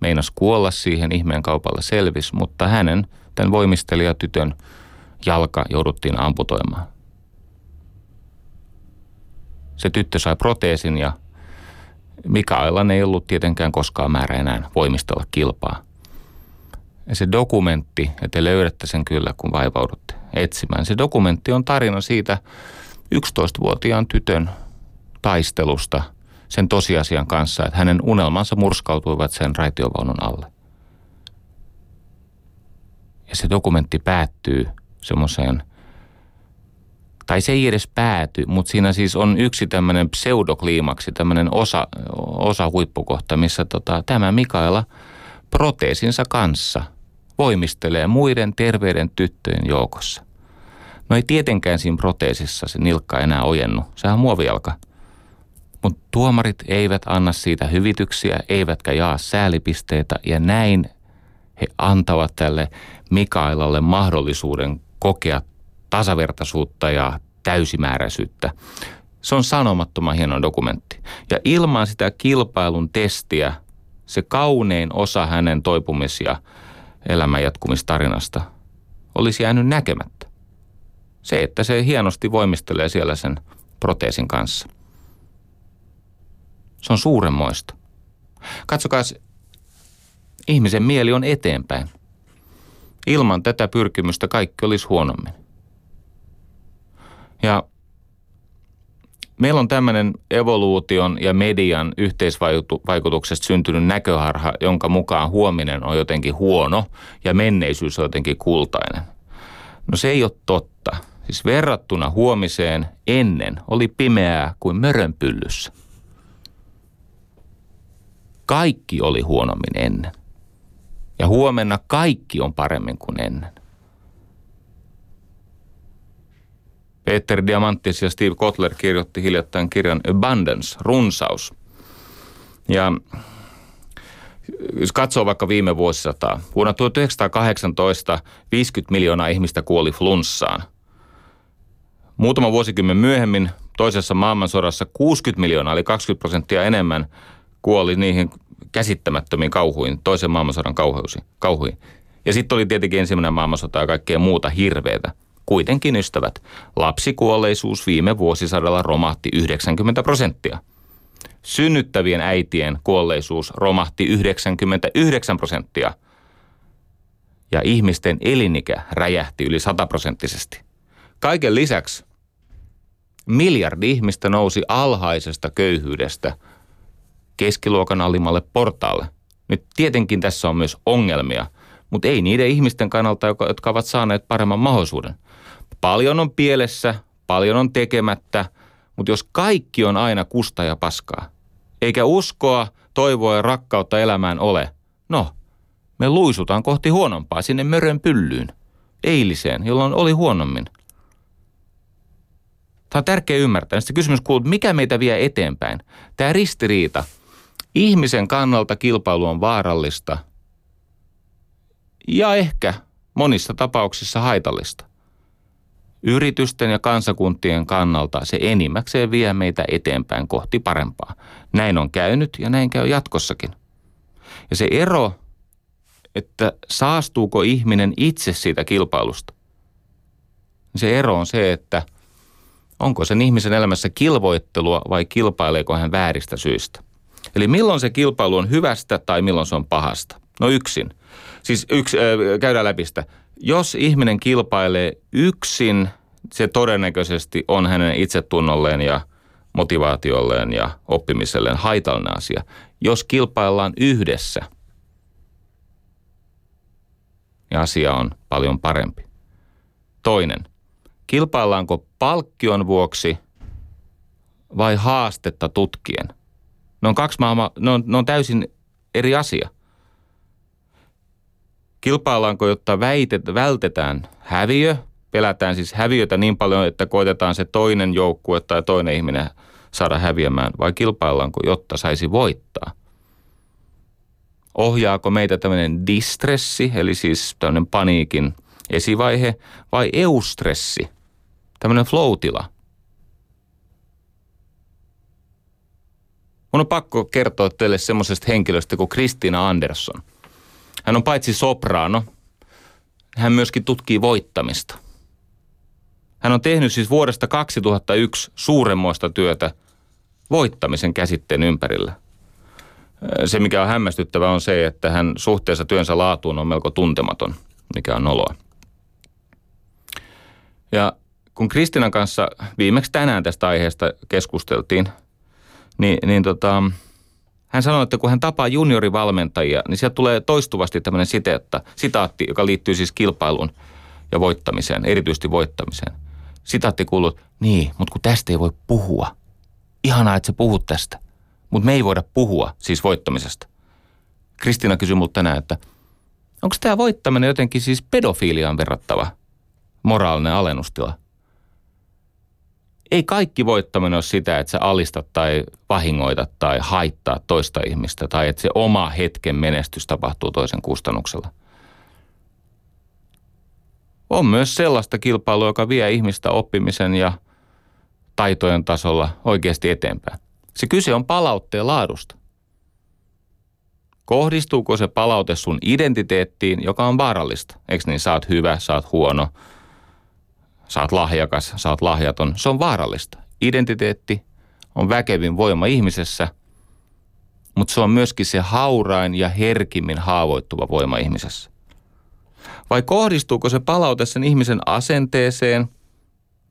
meinas kuolla siihen, ihmeen kaupalla selvis, mutta hänen, tämän voimistelijatytön, jalka jouduttiin amputoimaan. Se tyttö sai proteesin ja Mikaelan ei ollut tietenkään koskaan määrä enää voimistella kilpaa. Ja se dokumentti, ja te löydätte sen kyllä, kun vaivaudutte etsimään. Se dokumentti on tarina siitä 11-vuotiaan tytön taistelusta sen tosiasian kanssa, että hänen unelmansa murskautuivat sen raitiovaunun alle. Ja se dokumentti päättyy semmoiseen, tai se ei edes pääty, mutta siinä siis on yksi tämmöinen pseudokliimaksi, tämmöinen osa, osa huippukohta, missä tota, tämä Mikaela proteesinsa kanssa – voimistelee muiden terveiden tyttöjen joukossa. No ei tietenkään siinä proteesissa se nilkka enää ojennu. Sehän on muovijalka. Mutta tuomarit eivät anna siitä hyvityksiä, eivätkä jaa säälipisteitä ja näin he antavat tälle Mikaelalle mahdollisuuden kokea tasavertaisuutta ja täysimääräisyyttä. Se on sanomattoman hieno dokumentti. Ja ilman sitä kilpailun testiä se kaunein osa hänen toipumis- ja elämän jatkumistarinasta olisi jäänyt näkemättä. Se, että se hienosti voimistelee siellä sen proteesin kanssa. Se on suuremmoista. Katsokaa, ihmisen mieli on eteenpäin. Ilman tätä pyrkimystä kaikki olisi huonommin. Ja meillä on tämmöinen evoluution ja median yhteisvaikutuksesta syntynyt näköharha, jonka mukaan huominen on jotenkin huono ja menneisyys on jotenkin kultainen. No se ei ole totta. Siis verrattuna huomiseen ennen oli pimeää kuin mörönpyllyssä. Kaikki oli huonommin ennen. Ja huomenna kaikki on paremmin kuin ennen. Peter Diamantis ja Steve Kotler kirjoitti hiljattain kirjan Abundance, runsaus. Ja jos katsoo vaikka viime vuosisataa, vuonna 1918 50 miljoonaa ihmistä kuoli flunssaan. Muutama vuosikymmen myöhemmin toisessa maailmansodassa 60 miljoonaa, eli 20 prosenttia enemmän, kuoli niihin käsittämättömiin kauhuihin, toisen maailmansodan kauhuihin. Ja sitten oli tietenkin ensimmäinen maailmansota ja kaikkea muuta hirveätä. Kuitenkin ystävät, lapsikuolleisuus viime vuosisadalla romahti 90 prosenttia. Synnyttävien äitien kuolleisuus romahti 99 prosenttia. Ja ihmisten elinikä räjähti yli 100 prosenttisesti. Kaiken lisäksi miljardi ihmistä nousi alhaisesta köyhyydestä keskiluokan alimmalle portaalle. Nyt tietenkin tässä on myös ongelmia, mutta ei niiden ihmisten kannalta, jotka ovat saaneet paremman mahdollisuuden – Paljon on pielessä, paljon on tekemättä, mutta jos kaikki on aina kusta ja paskaa, eikä uskoa, toivoa ja rakkautta elämään ole, no, me luisutaan kohti huonompaa sinne mörön pyllyyn, eiliseen, jolloin oli huonommin. Tämä on tärkeä ymmärtää. Sitten kysymys kuuluu, mikä meitä vie eteenpäin? Tämä ristiriita. Ihmisen kannalta kilpailu on vaarallista ja ehkä monissa tapauksissa haitallista yritysten ja kansakuntien kannalta se enimmäkseen vie meitä eteenpäin kohti parempaa. Näin on käynyt ja näin käy jatkossakin. Ja se ero, että saastuuko ihminen itse siitä kilpailusta, se ero on se, että onko sen ihmisen elämässä kilvoittelua vai kilpaileeko hän vääristä syistä. Eli milloin se kilpailu on hyvästä tai milloin se on pahasta. No yksin. Siis yksi, äh, käydään läpi sitä. Jos ihminen kilpailee yksin, se todennäköisesti on hänen itsetunnolleen ja motivaatiolleen ja oppimiselleen haitallinen asia. Jos kilpaillaan yhdessä, niin asia on paljon parempi. Toinen. Kilpaillaanko palkkion vuoksi vai haastetta tutkien? Ne on kaksi maailmaa, ne on, ne on täysin eri asia. Kilpaillaanko, jotta väitet, vältetään häviö, pelätään siis häviötä niin paljon, että koitetaan se toinen joukkue tai toinen ihminen saada häviämään, vai kilpaillaanko, jotta saisi voittaa? Ohjaako meitä tämmöinen distressi, eli siis tämmöinen paniikin esivaihe, vai eustressi, tämmöinen flow-tila? Mun on pakko kertoa teille semmoisesta henkilöstä kuin Kristina Andersson – hän on paitsi sopraano, hän myöskin tutkii voittamista. Hän on tehnyt siis vuodesta 2001 suuremmoista työtä voittamisen käsitteen ympärillä. Se, mikä on hämmästyttävä, on se, että hän suhteessa työnsä laatuun on melko tuntematon, mikä on noloa. Ja kun Kristinan kanssa viimeksi tänään tästä aiheesta keskusteltiin, niin, niin tota, hän sanoi, että kun hän tapaa juniorivalmentajia, niin sieltä tulee toistuvasti tämmöinen siteetta, sitaatti, joka liittyy siis kilpailuun ja voittamiseen, erityisesti voittamiseen. Sitaatti kuuluu, niin, mutta kun tästä ei voi puhua. Ihanaa, että sä puhut tästä. Mutta me ei voida puhua siis voittamisesta. Kristina kysyi multa tänään, että onko tämä voittaminen jotenkin siis pedofiiliaan verrattava moraalinen alennustila? Ei kaikki voittaminen ole sitä, että sä alistat tai vahingoitat tai haittaa toista ihmistä tai että se oma hetken menestys tapahtuu toisen kustannuksella. on myös sellaista kilpailua, joka vie ihmistä oppimisen ja taitojen tasolla oikeasti eteenpäin. Se kyse on palautteen laadusta. Kohdistuuko se palaute sun identiteettiin, joka on vaarallista? Eikö niin, sä oot hyvä, sä oot huono, oot lahjakas, oot lahjaton. Se on vaarallista. Identiteetti on väkevin voima ihmisessä, mutta se on myöskin se haurain ja herkimmin haavoittuva voima ihmisessä. Vai kohdistuuko se palaute sen ihmisen asenteeseen,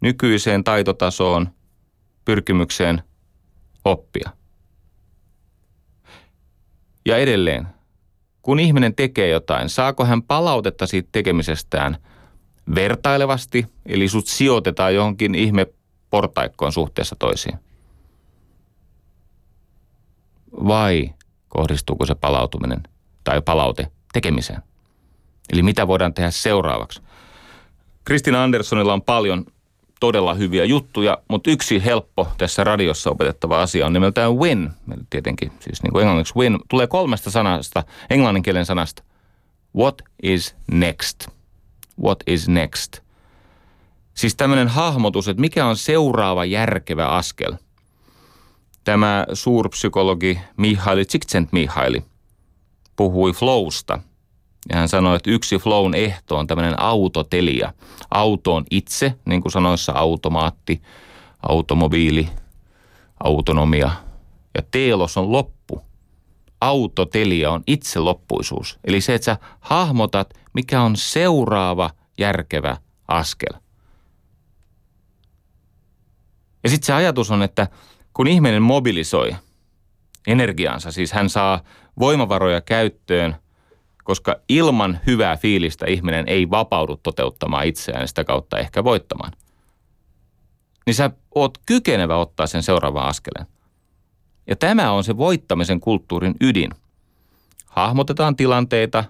nykyiseen taitotasoon, pyrkimykseen oppia? Ja edelleen, kun ihminen tekee jotain, saako hän palautetta siitä tekemisestään vertailevasti, eli sut sijoitetaan johonkin ihme portaikkoon suhteessa toisiin? Vai kohdistuuko se palautuminen tai palaute tekemiseen? Eli mitä voidaan tehdä seuraavaksi? Kristina Anderssonilla on paljon todella hyviä juttuja, mutta yksi helppo tässä radiossa opetettava asia on nimeltään win. Tietenkin siis niin kuin englanniksi win tulee kolmesta sanasta, englanninkielen sanasta. What is next? What is next? Siis tämmöinen hahmotus, että mikä on seuraava järkevä askel. Tämä suurpsykologi Mihaili Csikszentmihalyi puhui flowsta – ja hän sanoi, että yksi flown ehto on tämmöinen autotelia. Auto on itse, niin kuin sanoissa automaatti, automobiili, autonomia. Ja teelos on loppu. Autotelia on itse loppuisuus. Eli se, että sä hahmotat, mikä on seuraava järkevä askel. Ja sitten se ajatus on, että kun ihminen mobilisoi energiansa, siis hän saa voimavaroja käyttöön – koska ilman hyvää fiilistä ihminen ei vapaudu toteuttamaan itseään sitä kautta ehkä voittamaan. Niin sä oot kykenevä ottaa sen seuraavan askeleen. Ja tämä on se voittamisen kulttuurin ydin. Hahmotetaan tilanteita,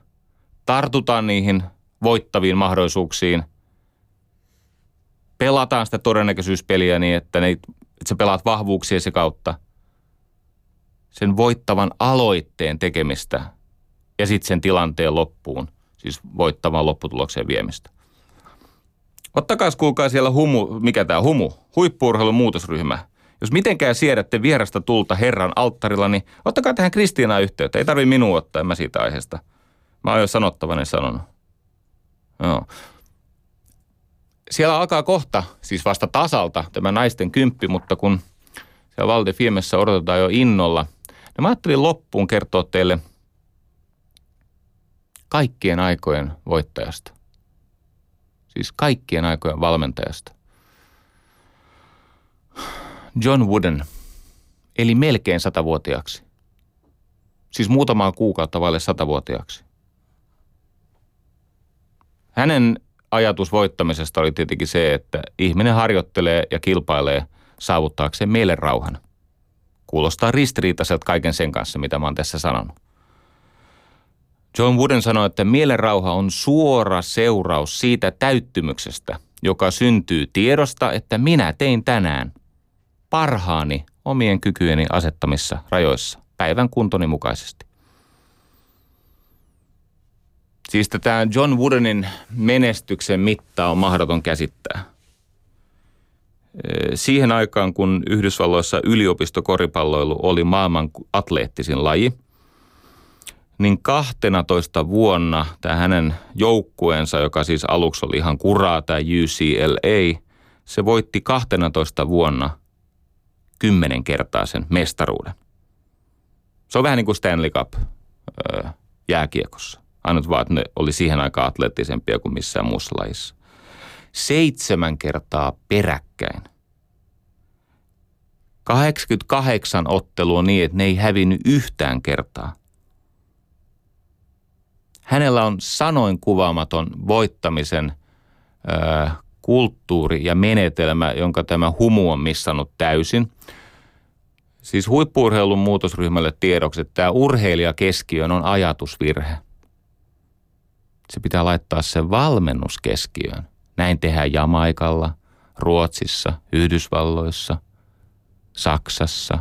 tartutaan niihin voittaviin mahdollisuuksiin, pelataan sitä todennäköisyyspeliä niin, että, ne, että sä pelaat vahvuuksiesi kautta. Sen voittavan aloitteen tekemistä – ja sitten sen tilanteen loppuun, siis voittamaan lopputulokseen viemistä. Ottakaa kuulkaa siellä humu, mikä tämä humu, huippuurheilun muutosryhmä. Jos mitenkään siedätte vierasta tulta Herran alttarilla, niin ottakaa tähän Kristiinaan yhteyttä. Ei tarvi minua ottaa, en mä siitä aiheesta. Mä oon jo sanottavani sanonut. Joo. Siellä alkaa kohta, siis vasta tasalta, tämä naisten kymppi, mutta kun siellä Valde Fiemessä odotetaan jo innolla, niin mä ajattelin loppuun kertoa teille – kaikkien aikojen voittajasta. Siis kaikkien aikojen valmentajasta. John Wooden eli melkein satavuotiaaksi. Siis muutamaa kuukautta vaille satavuotiaaksi. Hänen ajatus voittamisesta oli tietenkin se, että ihminen harjoittelee ja kilpailee saavuttaakseen mielen rauhan. Kuulostaa ristiriitaiselta kaiken sen kanssa, mitä mä oon tässä sanonut. John Wooden sanoi, että mielenrauha on suora seuraus siitä täyttymyksestä, joka syntyy tiedosta, että minä tein tänään parhaani omien kykyjeni asettamissa rajoissa päivän kuntoni mukaisesti. Siis tämä John Woodenin menestyksen mitta on mahdoton käsittää. Siihen aikaan, kun Yhdysvalloissa yliopistokoripalloilu oli maailman atleettisin laji – niin 12 vuonna tämä hänen joukkueensa, joka siis aluksi oli ihan kuraa, tämä UCLA, se voitti 12 vuonna kymmenen kertaa sen mestaruuden. Se on vähän niin kuin Stanley Cup öö, jääkiekossa. Ainut vaan, että ne oli siihen aikaan atleettisempia kuin missään muussa lajissa. Seitsemän kertaa peräkkäin. 88 ottelua niin, että ne ei hävinnyt yhtään kertaa – hänellä on sanoin kuvaamaton voittamisen ö, kulttuuri ja menetelmä, jonka tämä humu on missannut täysin. Siis huippuurheilun muutosryhmälle tiedoksi, että tämä urheilija keskiöön on ajatusvirhe. Se pitää laittaa se valmennus keskiöön. Näin tehdään Jamaikalla, Ruotsissa, Yhdysvalloissa, Saksassa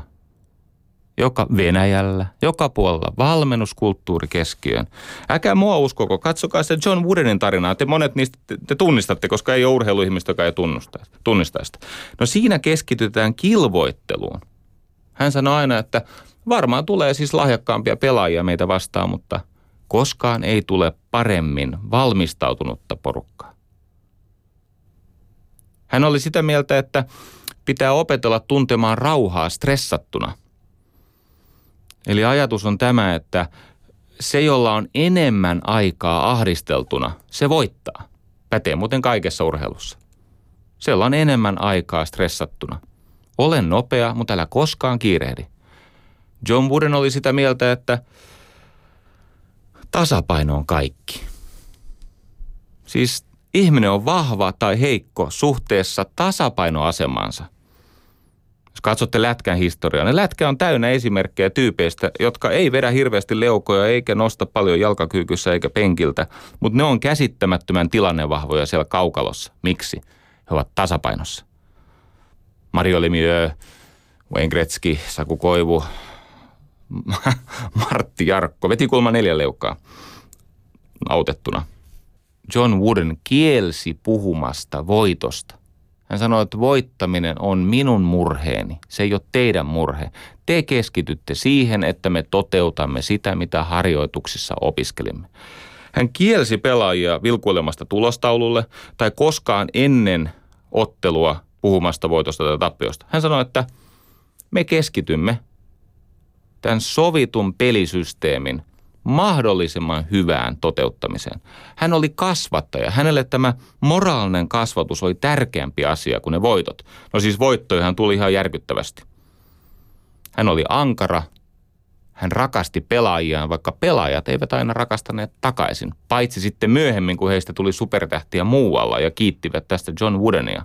joka Venäjällä, joka puolella, valmennuskulttuuri keskiöön. Äkää mua uskoko, katsokaa se John Woodenin tarinaa. Te monet niistä te, te tunnistatte, koska ei ole urheiluihmistä, joka ei tunnista, tunnista sitä. No siinä keskitytään kilvoitteluun. Hän sanoi aina, että varmaan tulee siis lahjakkaampia pelaajia meitä vastaan, mutta koskaan ei tule paremmin valmistautunutta porukkaa. Hän oli sitä mieltä, että pitää opetella tuntemaan rauhaa stressattuna – Eli ajatus on tämä, että se, jolla on enemmän aikaa ahdisteltuna, se voittaa. Pätee muuten kaikessa urheilussa. Se, jolla on enemmän aikaa stressattuna. Ole nopea, mutta älä koskaan kiirehdi. John Wooden oli sitä mieltä, että tasapaino on kaikki. Siis ihminen on vahva tai heikko suhteessa tasapainoasemansa – jos katsotte lätkän historiaa, niin lätkä on täynnä esimerkkejä tyypeistä, jotka ei vedä hirveästi leukoja eikä nosta paljon jalkakyykyssä eikä penkiltä, mutta ne on käsittämättömän tilannevahvoja siellä kaukalossa. Miksi? He ovat tasapainossa. Mario Lemieux, Wayne Gretzky, Saku Koivu, Martti Jarkko, veti kulma neljä leukaa autettuna. John Wooden kielsi puhumasta voitosta. Hän sanoi, että voittaminen on minun murheeni, se ei ole teidän murhe. Te keskitytte siihen, että me toteutamme sitä, mitä harjoituksissa opiskelimme. Hän kielsi pelaajia vilkuilemasta tulostaululle tai koskaan ennen ottelua puhumasta voitosta tai tappiosta. Hän sanoi, että me keskitymme tämän sovitun pelisysteemin – mahdollisimman hyvään toteuttamiseen. Hän oli kasvattaja. Hänelle tämä moraalinen kasvatus oli tärkeämpi asia kuin ne voitot. No siis voittoihan tuli ihan järkyttävästi. Hän oli ankara. Hän rakasti pelaajiaan, vaikka pelaajat eivät aina rakastaneet takaisin. Paitsi sitten myöhemmin, kun heistä tuli supertähtiä muualla ja kiittivät tästä John Woodenia.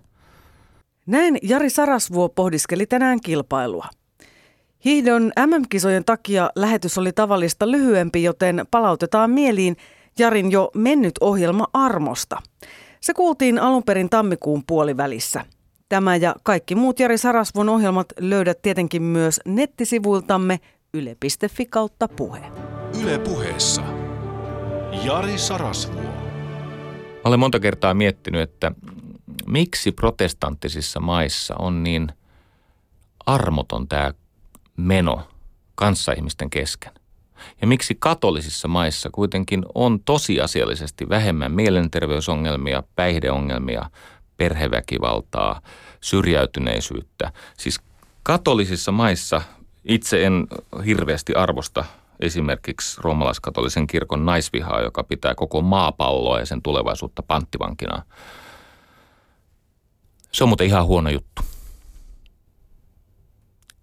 Näin Jari Sarasvuo pohdiskeli tänään kilpailua. Hiihdon MM-kisojen takia lähetys oli tavallista lyhyempi, joten palautetaan mieliin Jarin jo mennyt ohjelma Armosta. Se kuultiin alun perin tammikuun puolivälissä. Tämä ja kaikki muut Jari Sarasvon ohjelmat löydät tietenkin myös nettisivuiltamme yle.fi kautta puhe. Yle puheessa. Jari Sarasvuo. Olen monta kertaa miettinyt, että miksi protestanttisissa maissa on niin armoton tämä meno kanssaihmisten kesken. Ja miksi katolisissa maissa kuitenkin on tosiasiallisesti vähemmän mielenterveysongelmia, päihdeongelmia, perheväkivaltaa, syrjäytyneisyyttä. Siis katolisissa maissa itse en hirveästi arvosta esimerkiksi roomalaiskatolisen kirkon naisvihaa, joka pitää koko maapalloa ja sen tulevaisuutta panttivankina. Se on muuten ihan huono juttu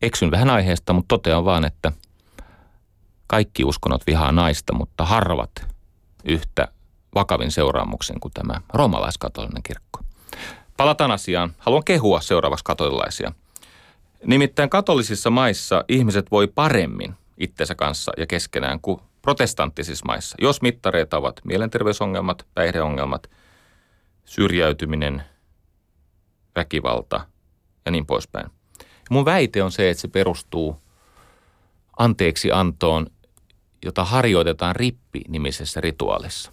eksyn vähän aiheesta, mutta totean vaan, että kaikki uskonnot vihaa naista, mutta harvat yhtä vakavin seuraamuksen kuin tämä roomalaiskatolinen kirkko. Palataan asiaan. Haluan kehua seuraavaksi katolilaisia. Nimittäin katolisissa maissa ihmiset voi paremmin itsensä kanssa ja keskenään kuin protestanttisissa maissa. Jos mittareita ovat mielenterveysongelmat, päihdeongelmat, syrjäytyminen, väkivalta ja niin poispäin. Mun väite on se, että se perustuu anteeksi antoon, jota harjoitetaan rippi-nimisessä rituaalissa.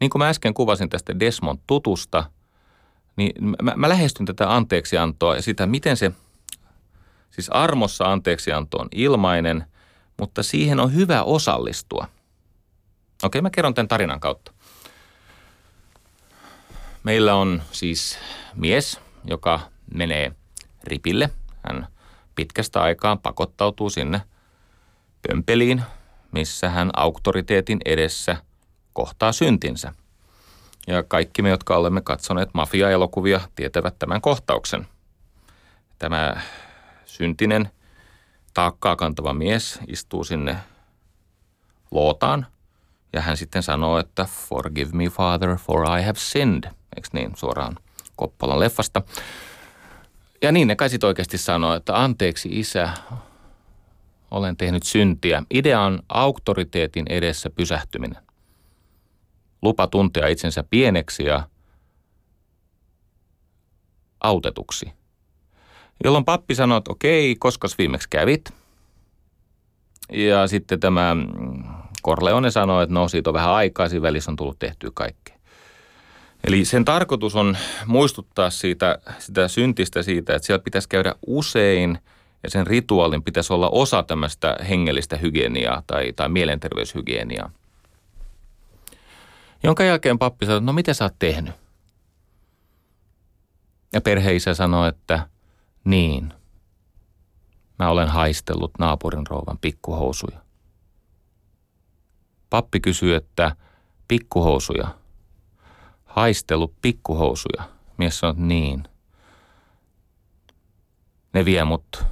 Niin kuin mä äsken kuvasin tästä Desmond Tutusta, niin mä, mä lähestyn tätä anteeksiantoa ja sitä, miten se, siis armossa anteeksianto on ilmainen, mutta siihen on hyvä osallistua. Okei, mä kerron tämän tarinan kautta. Meillä on siis mies, joka menee ripille. Hän pitkästä aikaa pakottautuu sinne pömpeliin, missä hän auktoriteetin edessä kohtaa syntinsä. Ja kaikki me, jotka olemme katsoneet mafia-elokuvia, tietävät tämän kohtauksen. Tämä syntinen, taakkaa kantava mies istuu sinne lootaan ja hän sitten sanoo, että forgive me father for I have sinned. Eikö niin suoraan Koppolan leffasta? Ja niin ne kai sitten oikeasti sanoo, että anteeksi isä, olen tehnyt syntiä. Idea on auktoriteetin edessä pysähtyminen. Lupa tuntea itsensä pieneksi ja autetuksi. Jolloin pappi sanoi, että okei, koska viimeksi kävit. Ja sitten tämä Corleone sanoi, että no siitä on vähän aikaa, siinä välissä on tullut tehtyä kaikkea. Eli sen tarkoitus on muistuttaa siitä, sitä syntistä siitä, että siellä pitäisi käydä usein ja sen rituaalin pitäisi olla osa tämmöistä hengellistä hygieniaa tai, tai mielenterveyshygieniaa. Jonka jälkeen pappi sanoi, no mitä sä oot tehnyt? Ja perheisä sanoi, että niin, mä olen haistellut naapurin rouvan pikkuhousuja. Pappi kysyi, että pikkuhousuja, haistellut pikkuhousuja. Mies sanoi, niin. Ne vie mut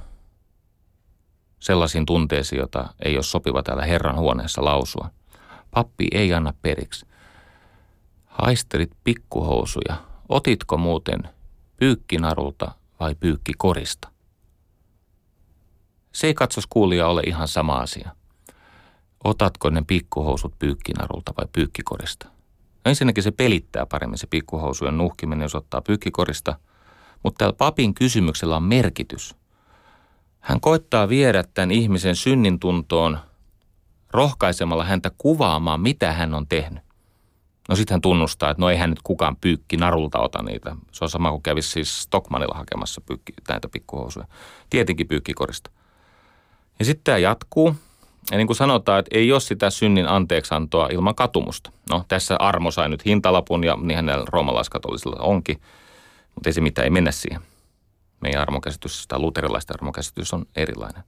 sellaisiin tunteisiin, jota ei ole sopiva täällä Herran huoneessa lausua. Pappi ei anna periksi. Haistelit pikkuhousuja. Otitko muuten pyykkinarulta vai pyykkikorista? Se ei katsos kuulija ole ihan sama asia. Otatko ne pikkuhousut pyykkinarulta vai pyykkikorista? Ensinnäkin se pelittää paremmin se pikkuhousujen nuhkiminen, jos ottaa pyykkikorista. Mutta täällä papin kysymyksellä on merkitys. Hän koittaa viedä tämän ihmisen synnin tuntoon rohkaisemalla häntä kuvaamaan, mitä hän on tehnyt. No sitten hän tunnustaa, että no ei hän nyt kukaan pyykki narulta ota niitä. Se on sama kuin kävisi siis Stockmanilla hakemassa pyykki, näitä pikkuhousuja. Tietenkin pyykkikorista. Ja sitten tämä jatkuu. Ja niin kuin sanotaan, että ei ole sitä synnin anteeksantoa ilman katumusta. No tässä Armo sai nyt hintalapun ja niin hänellä roomalaiskatolisilla onkin. Mutta ei se mitään, ei mennä siihen. Meidän armokäsitys tai luterilaisten armokäsitys on erilainen.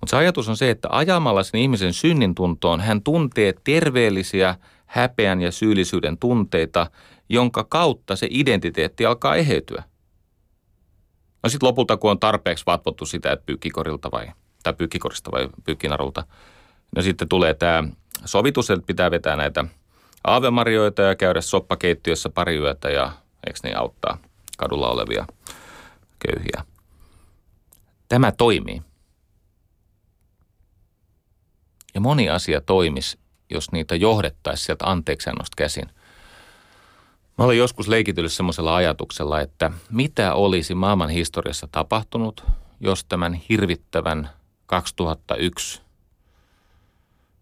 Mutta se ajatus on se, että ajamalla sen ihmisen synnin tuntoon hän tuntee terveellisiä häpeän ja syyllisyyden tunteita, jonka kautta se identiteetti alkaa eheytyä. No sitten lopulta, kun on tarpeeksi vatvottu sitä, että pyykkikorilta vai, tai pyykkikorista vai pyykkinarulta, no sitten tulee tämä sovitus, että pitää vetää näitä aavemarjoita ja käydä soppakeittiössä pari yötä ja eikö ne auttaa kadulla olevia köyhiä. Tämä toimii. Ja moni asia toimisi, jos niitä johdettaisiin sieltä anteeksiannosta käsin. Mä olin joskus leikitynyt semmoisella ajatuksella, että mitä olisi maailman historiassa tapahtunut, jos tämän hirvittävän 2001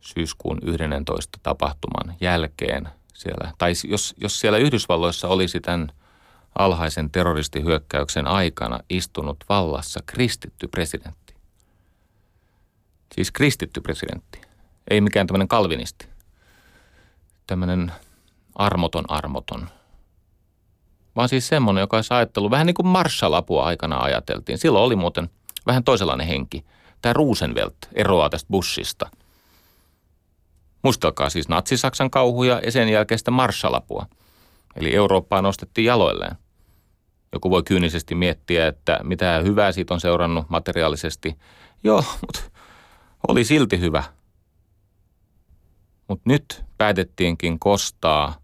syyskuun 11 tapahtuman jälkeen siellä, tai jos, jos siellä Yhdysvalloissa olisi tämän alhaisen terroristihyökkäyksen aikana istunut vallassa kristitty presidentti. Siis kristitty presidentti. Ei mikään tämmöinen kalvinisti. Tämmöinen armoton armoton. Vaan siis semmoinen, joka olisi ajatellut, vähän niin kuin Marshall-apua aikana ajateltiin. Silloin oli muuten vähän toisenlainen henki. Tämä Roosevelt eroaa tästä Bushista. Muistelkaa siis Natsi-Saksan kauhuja ja sen jälkeistä Marshall-apua. Eli Eurooppaa nostettiin jaloilleen. Joku voi kyynisesti miettiä, että mitä hyvää siitä on seurannut materiaalisesti. Joo, mutta oli silti hyvä. Mutta nyt päätettiinkin kostaa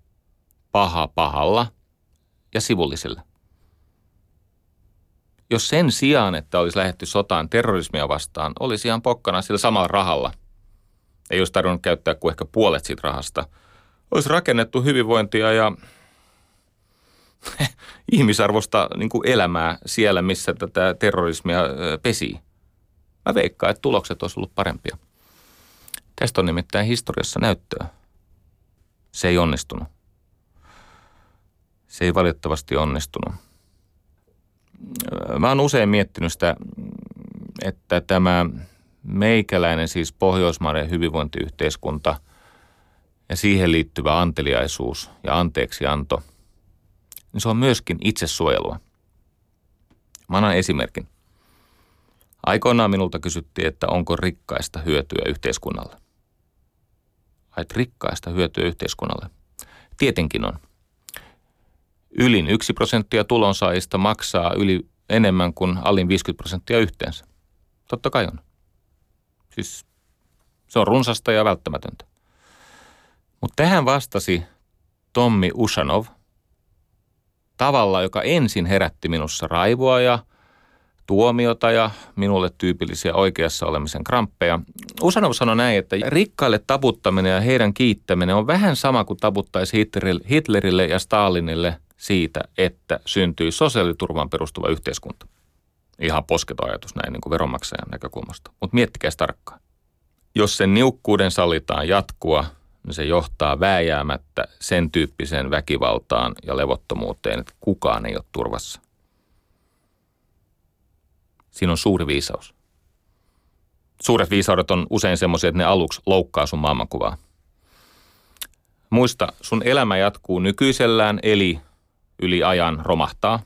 paha pahalla ja sivullisilla. Jos sen sijaan, että olisi lähetty sotaan terrorismia vastaan, olisi ihan pokkana sillä samalla rahalla, ei olisi tarvinnut käyttää kuin ehkä puolet siitä rahasta, olisi rakennettu hyvinvointia ja ihmisarvosta niin kuin elämää siellä, missä tätä terrorismia pesii. Mä veikkaan, että tulokset olisi ollut parempia. Tästä on nimittäin historiassa näyttöä. Se ei onnistunut. Se ei valitettavasti onnistunut. Mä oon usein miettinyt sitä, että tämä meikäläinen, siis Pohjoismaiden hyvinvointiyhteiskunta ja siihen liittyvä anteliaisuus ja anteeksianto – niin se on myöskin itsesuojelua. Mä annan esimerkin. Aikoinaan minulta kysyttiin, että onko rikkaista hyötyä yhteiskunnalle. Ai, rikkaista hyötyä yhteiskunnalle. Tietenkin on. Ylin 1 prosenttia tulonsaajista maksaa yli enemmän kuin alin 50 prosenttia yhteensä. Totta kai on. Siis se on runsasta ja välttämätöntä. Mutta tähän vastasi Tommi Ushanov – tavalla, joka ensin herätti minussa raivoa ja tuomiota ja minulle tyypillisiä oikeassa olemisen kramppeja. Usanov sanoi näin, että rikkaille taputtaminen ja heidän kiittäminen on vähän sama kuin taputtaisi Hitlerille ja Stalinille siitä, että syntyi sosiaaliturvan perustuva yhteiskunta. Ihan posketon ajatus näin niin kuin veronmaksajan näkökulmasta. Mutta miettikää tarkkaan. Jos sen niukkuuden sallitaan jatkua, niin se johtaa vääjäämättä sen tyyppiseen väkivaltaan ja levottomuuteen, että kukaan ei ole turvassa. Siinä on suuri viisaus. Suuret viisaudet on usein semmoisia, että ne aluksi loukkaa sun maailmankuvaa. Muista, sun elämä jatkuu nykyisellään, eli yli ajan romahtaa.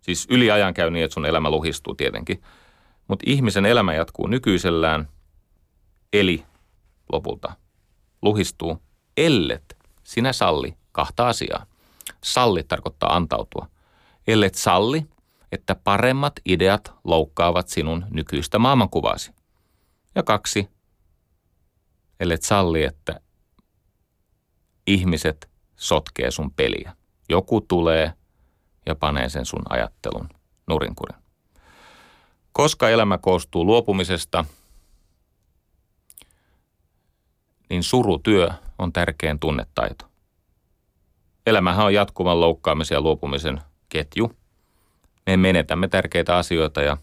Siis yli ajan käy niin, että sun elämä luhistuu tietenkin. Mutta ihmisen elämä jatkuu nykyisellään, eli lopulta luhistuu, ellet sinä salli kahta asiaa. Salli tarkoittaa antautua. Ellet salli, että paremmat ideat loukkaavat sinun nykyistä maailmankuvaasi. Ja kaksi, ellet salli, että ihmiset sotkee sun peliä. Joku tulee ja panee sen sun ajattelun nurinkurin. Koska elämä koostuu luopumisesta, niin surutyö on tärkein tunnetaito. Elämähän on jatkuvan loukkaamisen ja luopumisen ketju. Me menetämme tärkeitä asioita ja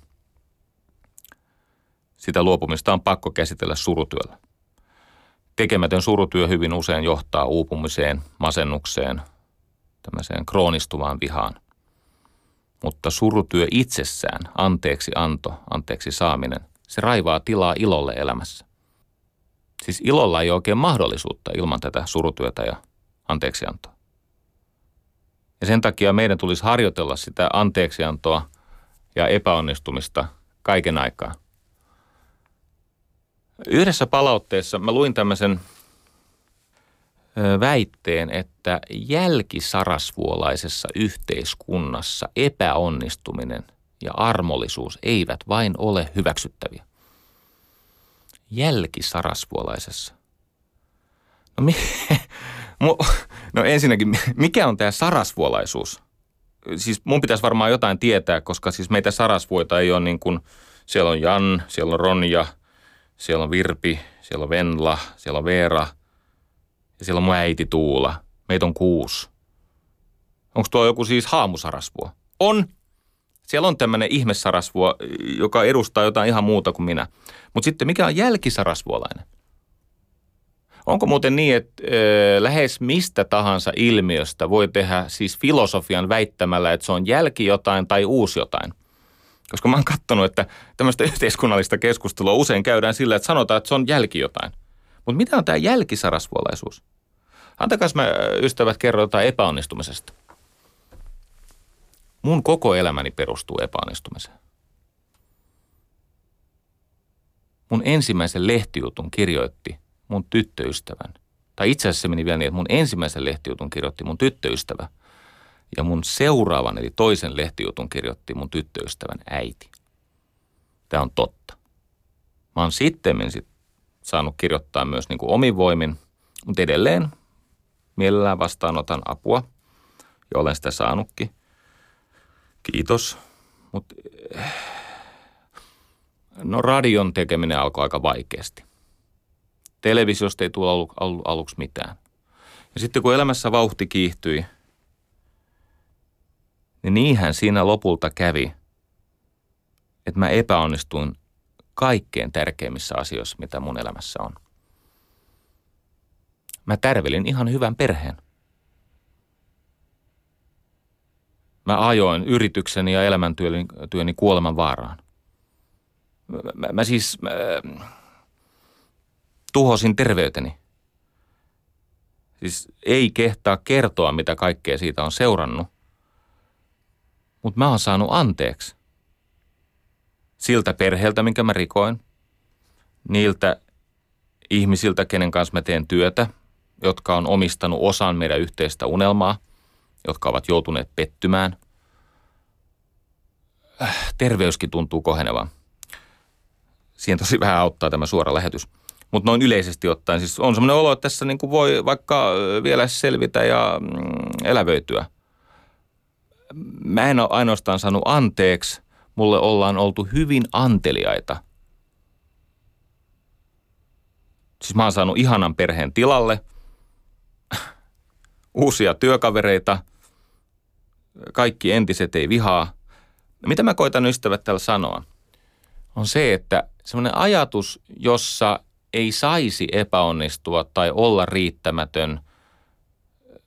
sitä luopumista on pakko käsitellä surutyöllä. Tekemätön surutyö hyvin usein johtaa uupumiseen, masennukseen, tämmöiseen kroonistuvaan vihaan. Mutta surutyö itsessään, anteeksi anto, anteeksi saaminen, se raivaa tilaa ilolle elämässä. Siis ilolla ei ole oikein mahdollisuutta ilman tätä surutyötä ja anteeksiantoa. Ja sen takia meidän tulisi harjoitella sitä anteeksiantoa ja epäonnistumista kaiken aikaa. Yhdessä palautteessa mä luin tämmöisen väitteen, että jälkisarasvuolaisessa yhteiskunnassa epäonnistuminen ja armollisuus eivät vain ole hyväksyttäviä. Jälkisarasvuolaisessa. No, mi- no ensinnäkin, mikä on tämä sarasvuolaisuus? Siis mun pitäisi varmaan jotain tietää, koska siis meitä sarasvuoita ei ole niin kuin, siellä on Jan, siellä on Ronja, siellä on Virpi, siellä on Venla, siellä on Veera – ja siellä on mun äiti Tuula. Meitä on kuusi. Onko tuo joku siis haamusarasvuo? On. Siellä on tämmöinen ihmessarasvuo, joka edustaa jotain ihan muuta kuin minä. Mutta sitten mikä on jälkisarasvuolainen? Onko muuten niin, että ö, lähes mistä tahansa ilmiöstä voi tehdä siis filosofian väittämällä, että se on jälki jotain tai uusi jotain? Koska mä oon katsonut, että tämmöistä yhteiskunnallista keskustelua usein käydään sillä, että sanotaan, että se on jälki jotain. Mutta mitä on tämä jälkisarasvuolaisuus? Antakaa mä ystävät kerro jotain epäonnistumisesta. Mun koko elämäni perustuu epäonnistumiseen. Mun ensimmäisen lehtijutun kirjoitti mun tyttöystävän. Tai itse asiassa se meni vielä niin, että mun ensimmäisen lehtijutun kirjoitti mun tyttöystävä. Ja mun seuraavan eli toisen lehtijutun kirjoitti mun tyttöystävän äiti. Tämä on totta. Mä oon sitten sit saanut kirjoittaa myös niin kuin omin voimin, mutta edelleen mielellään vastaanotan apua ja olen sitä saanutkin. Kiitos. Mutta eh, no radion tekeminen alkoi aika vaikeasti. Televisiosta ei tule alu, alu, aluksi mitään. Ja sitten kun elämässä vauhti kiihtyi, niin niinhän siinä lopulta kävi, että mä epäonnistuin kaikkein tärkeimmissä asioissa, mitä mun elämässä on. Mä tärvelin ihan hyvän perheen. Mä ajoin yritykseni ja elämäntyöni kuoleman vaaraan. Mä, mä siis mä, tuhosin terveyteni. Siis ei kehtaa kertoa, mitä kaikkea siitä on seurannut. Mutta mä oon saanut anteeksi siltä perheeltä, minkä mä rikoin, niiltä ihmisiltä, kenen kanssa mä teen työtä, jotka on omistanut osan meidän yhteistä unelmaa, jotka ovat joutuneet pettymään. Äh, terveyskin tuntuu kohenevan. Siihen tosi vähän auttaa tämä suora lähetys. Mutta noin yleisesti ottaen, siis on semmoinen olo, että tässä niin kuin voi vaikka vielä selvitä ja mm, elävöityä. Mä en ole ainoastaan saanut anteeksi, mulle ollaan oltu hyvin anteliaita. Siis mä oon saanut ihanan perheen tilalle, uusia työkavereita, kaikki entiset ei vihaa. Mitä mä koitan ystävät täällä sanoa, on se, että semmoinen ajatus, jossa ei saisi epäonnistua tai olla riittämätön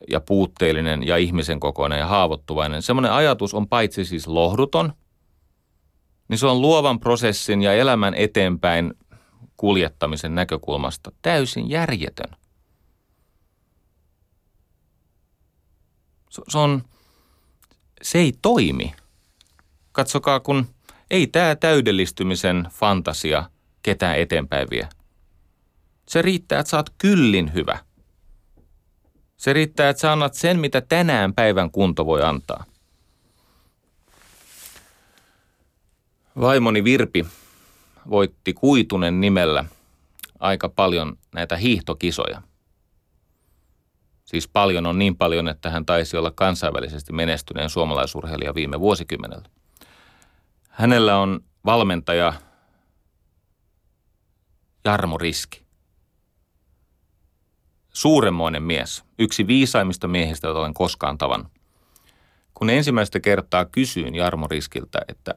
ja puutteellinen ja ihmisen kokoinen ja haavoittuvainen, semmoinen ajatus on paitsi siis lohduton, niin se on luovan prosessin ja elämän eteenpäin kuljettamisen näkökulmasta täysin järjetön. Se on, se ei toimi. Katsokaa, kun ei tämä täydellistymisen fantasia ketään eteenpäin vie. Se riittää, että sä oot kyllin hyvä. Se riittää, että sä annat sen, mitä tänään päivän kunto voi antaa. Vaimoni Virpi voitti Kuitunen nimellä aika paljon näitä hiihtokisoja. Siis paljon on niin paljon, että hän taisi olla kansainvälisesti menestyneen suomalaisurheilija viime vuosikymmenellä. Hänellä on valmentaja Jarmo Riski. Suuremmoinen mies, yksi viisaimmista miehistä, joita olen koskaan tavannut. Kun ensimmäistä kertaa kysyin Jarmo Riskiltä, että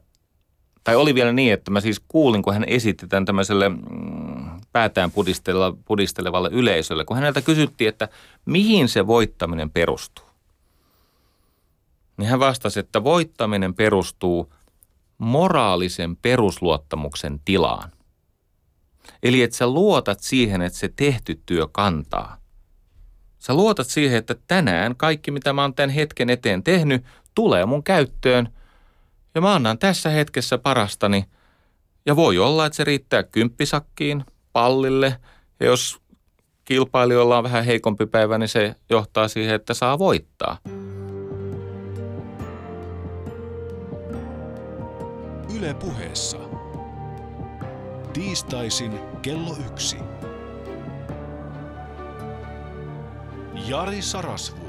tai oli vielä niin, että mä siis kuulin, kun hän esitti tämän tämmöiselle mm, päätään pudistelevalle yleisölle, kun häneltä kysyttiin, että mihin se voittaminen perustuu. Niin hän vastasi, että voittaminen perustuu moraalisen perusluottamuksen tilaan. Eli että sä luotat siihen, että se tehty työ kantaa. Sä luotat siihen, että tänään kaikki, mitä mä oon tämän hetken eteen tehnyt, tulee mun käyttöön – ja mä annan tässä hetkessä parastani. Ja voi olla, että se riittää kymppisakkiin, pallille. Ja jos kilpailijoilla on vähän heikompi päivä, niin se johtaa siihen, että saa voittaa. Yle puheessa. Tiistaisin kello yksi. Jari Sarasvu.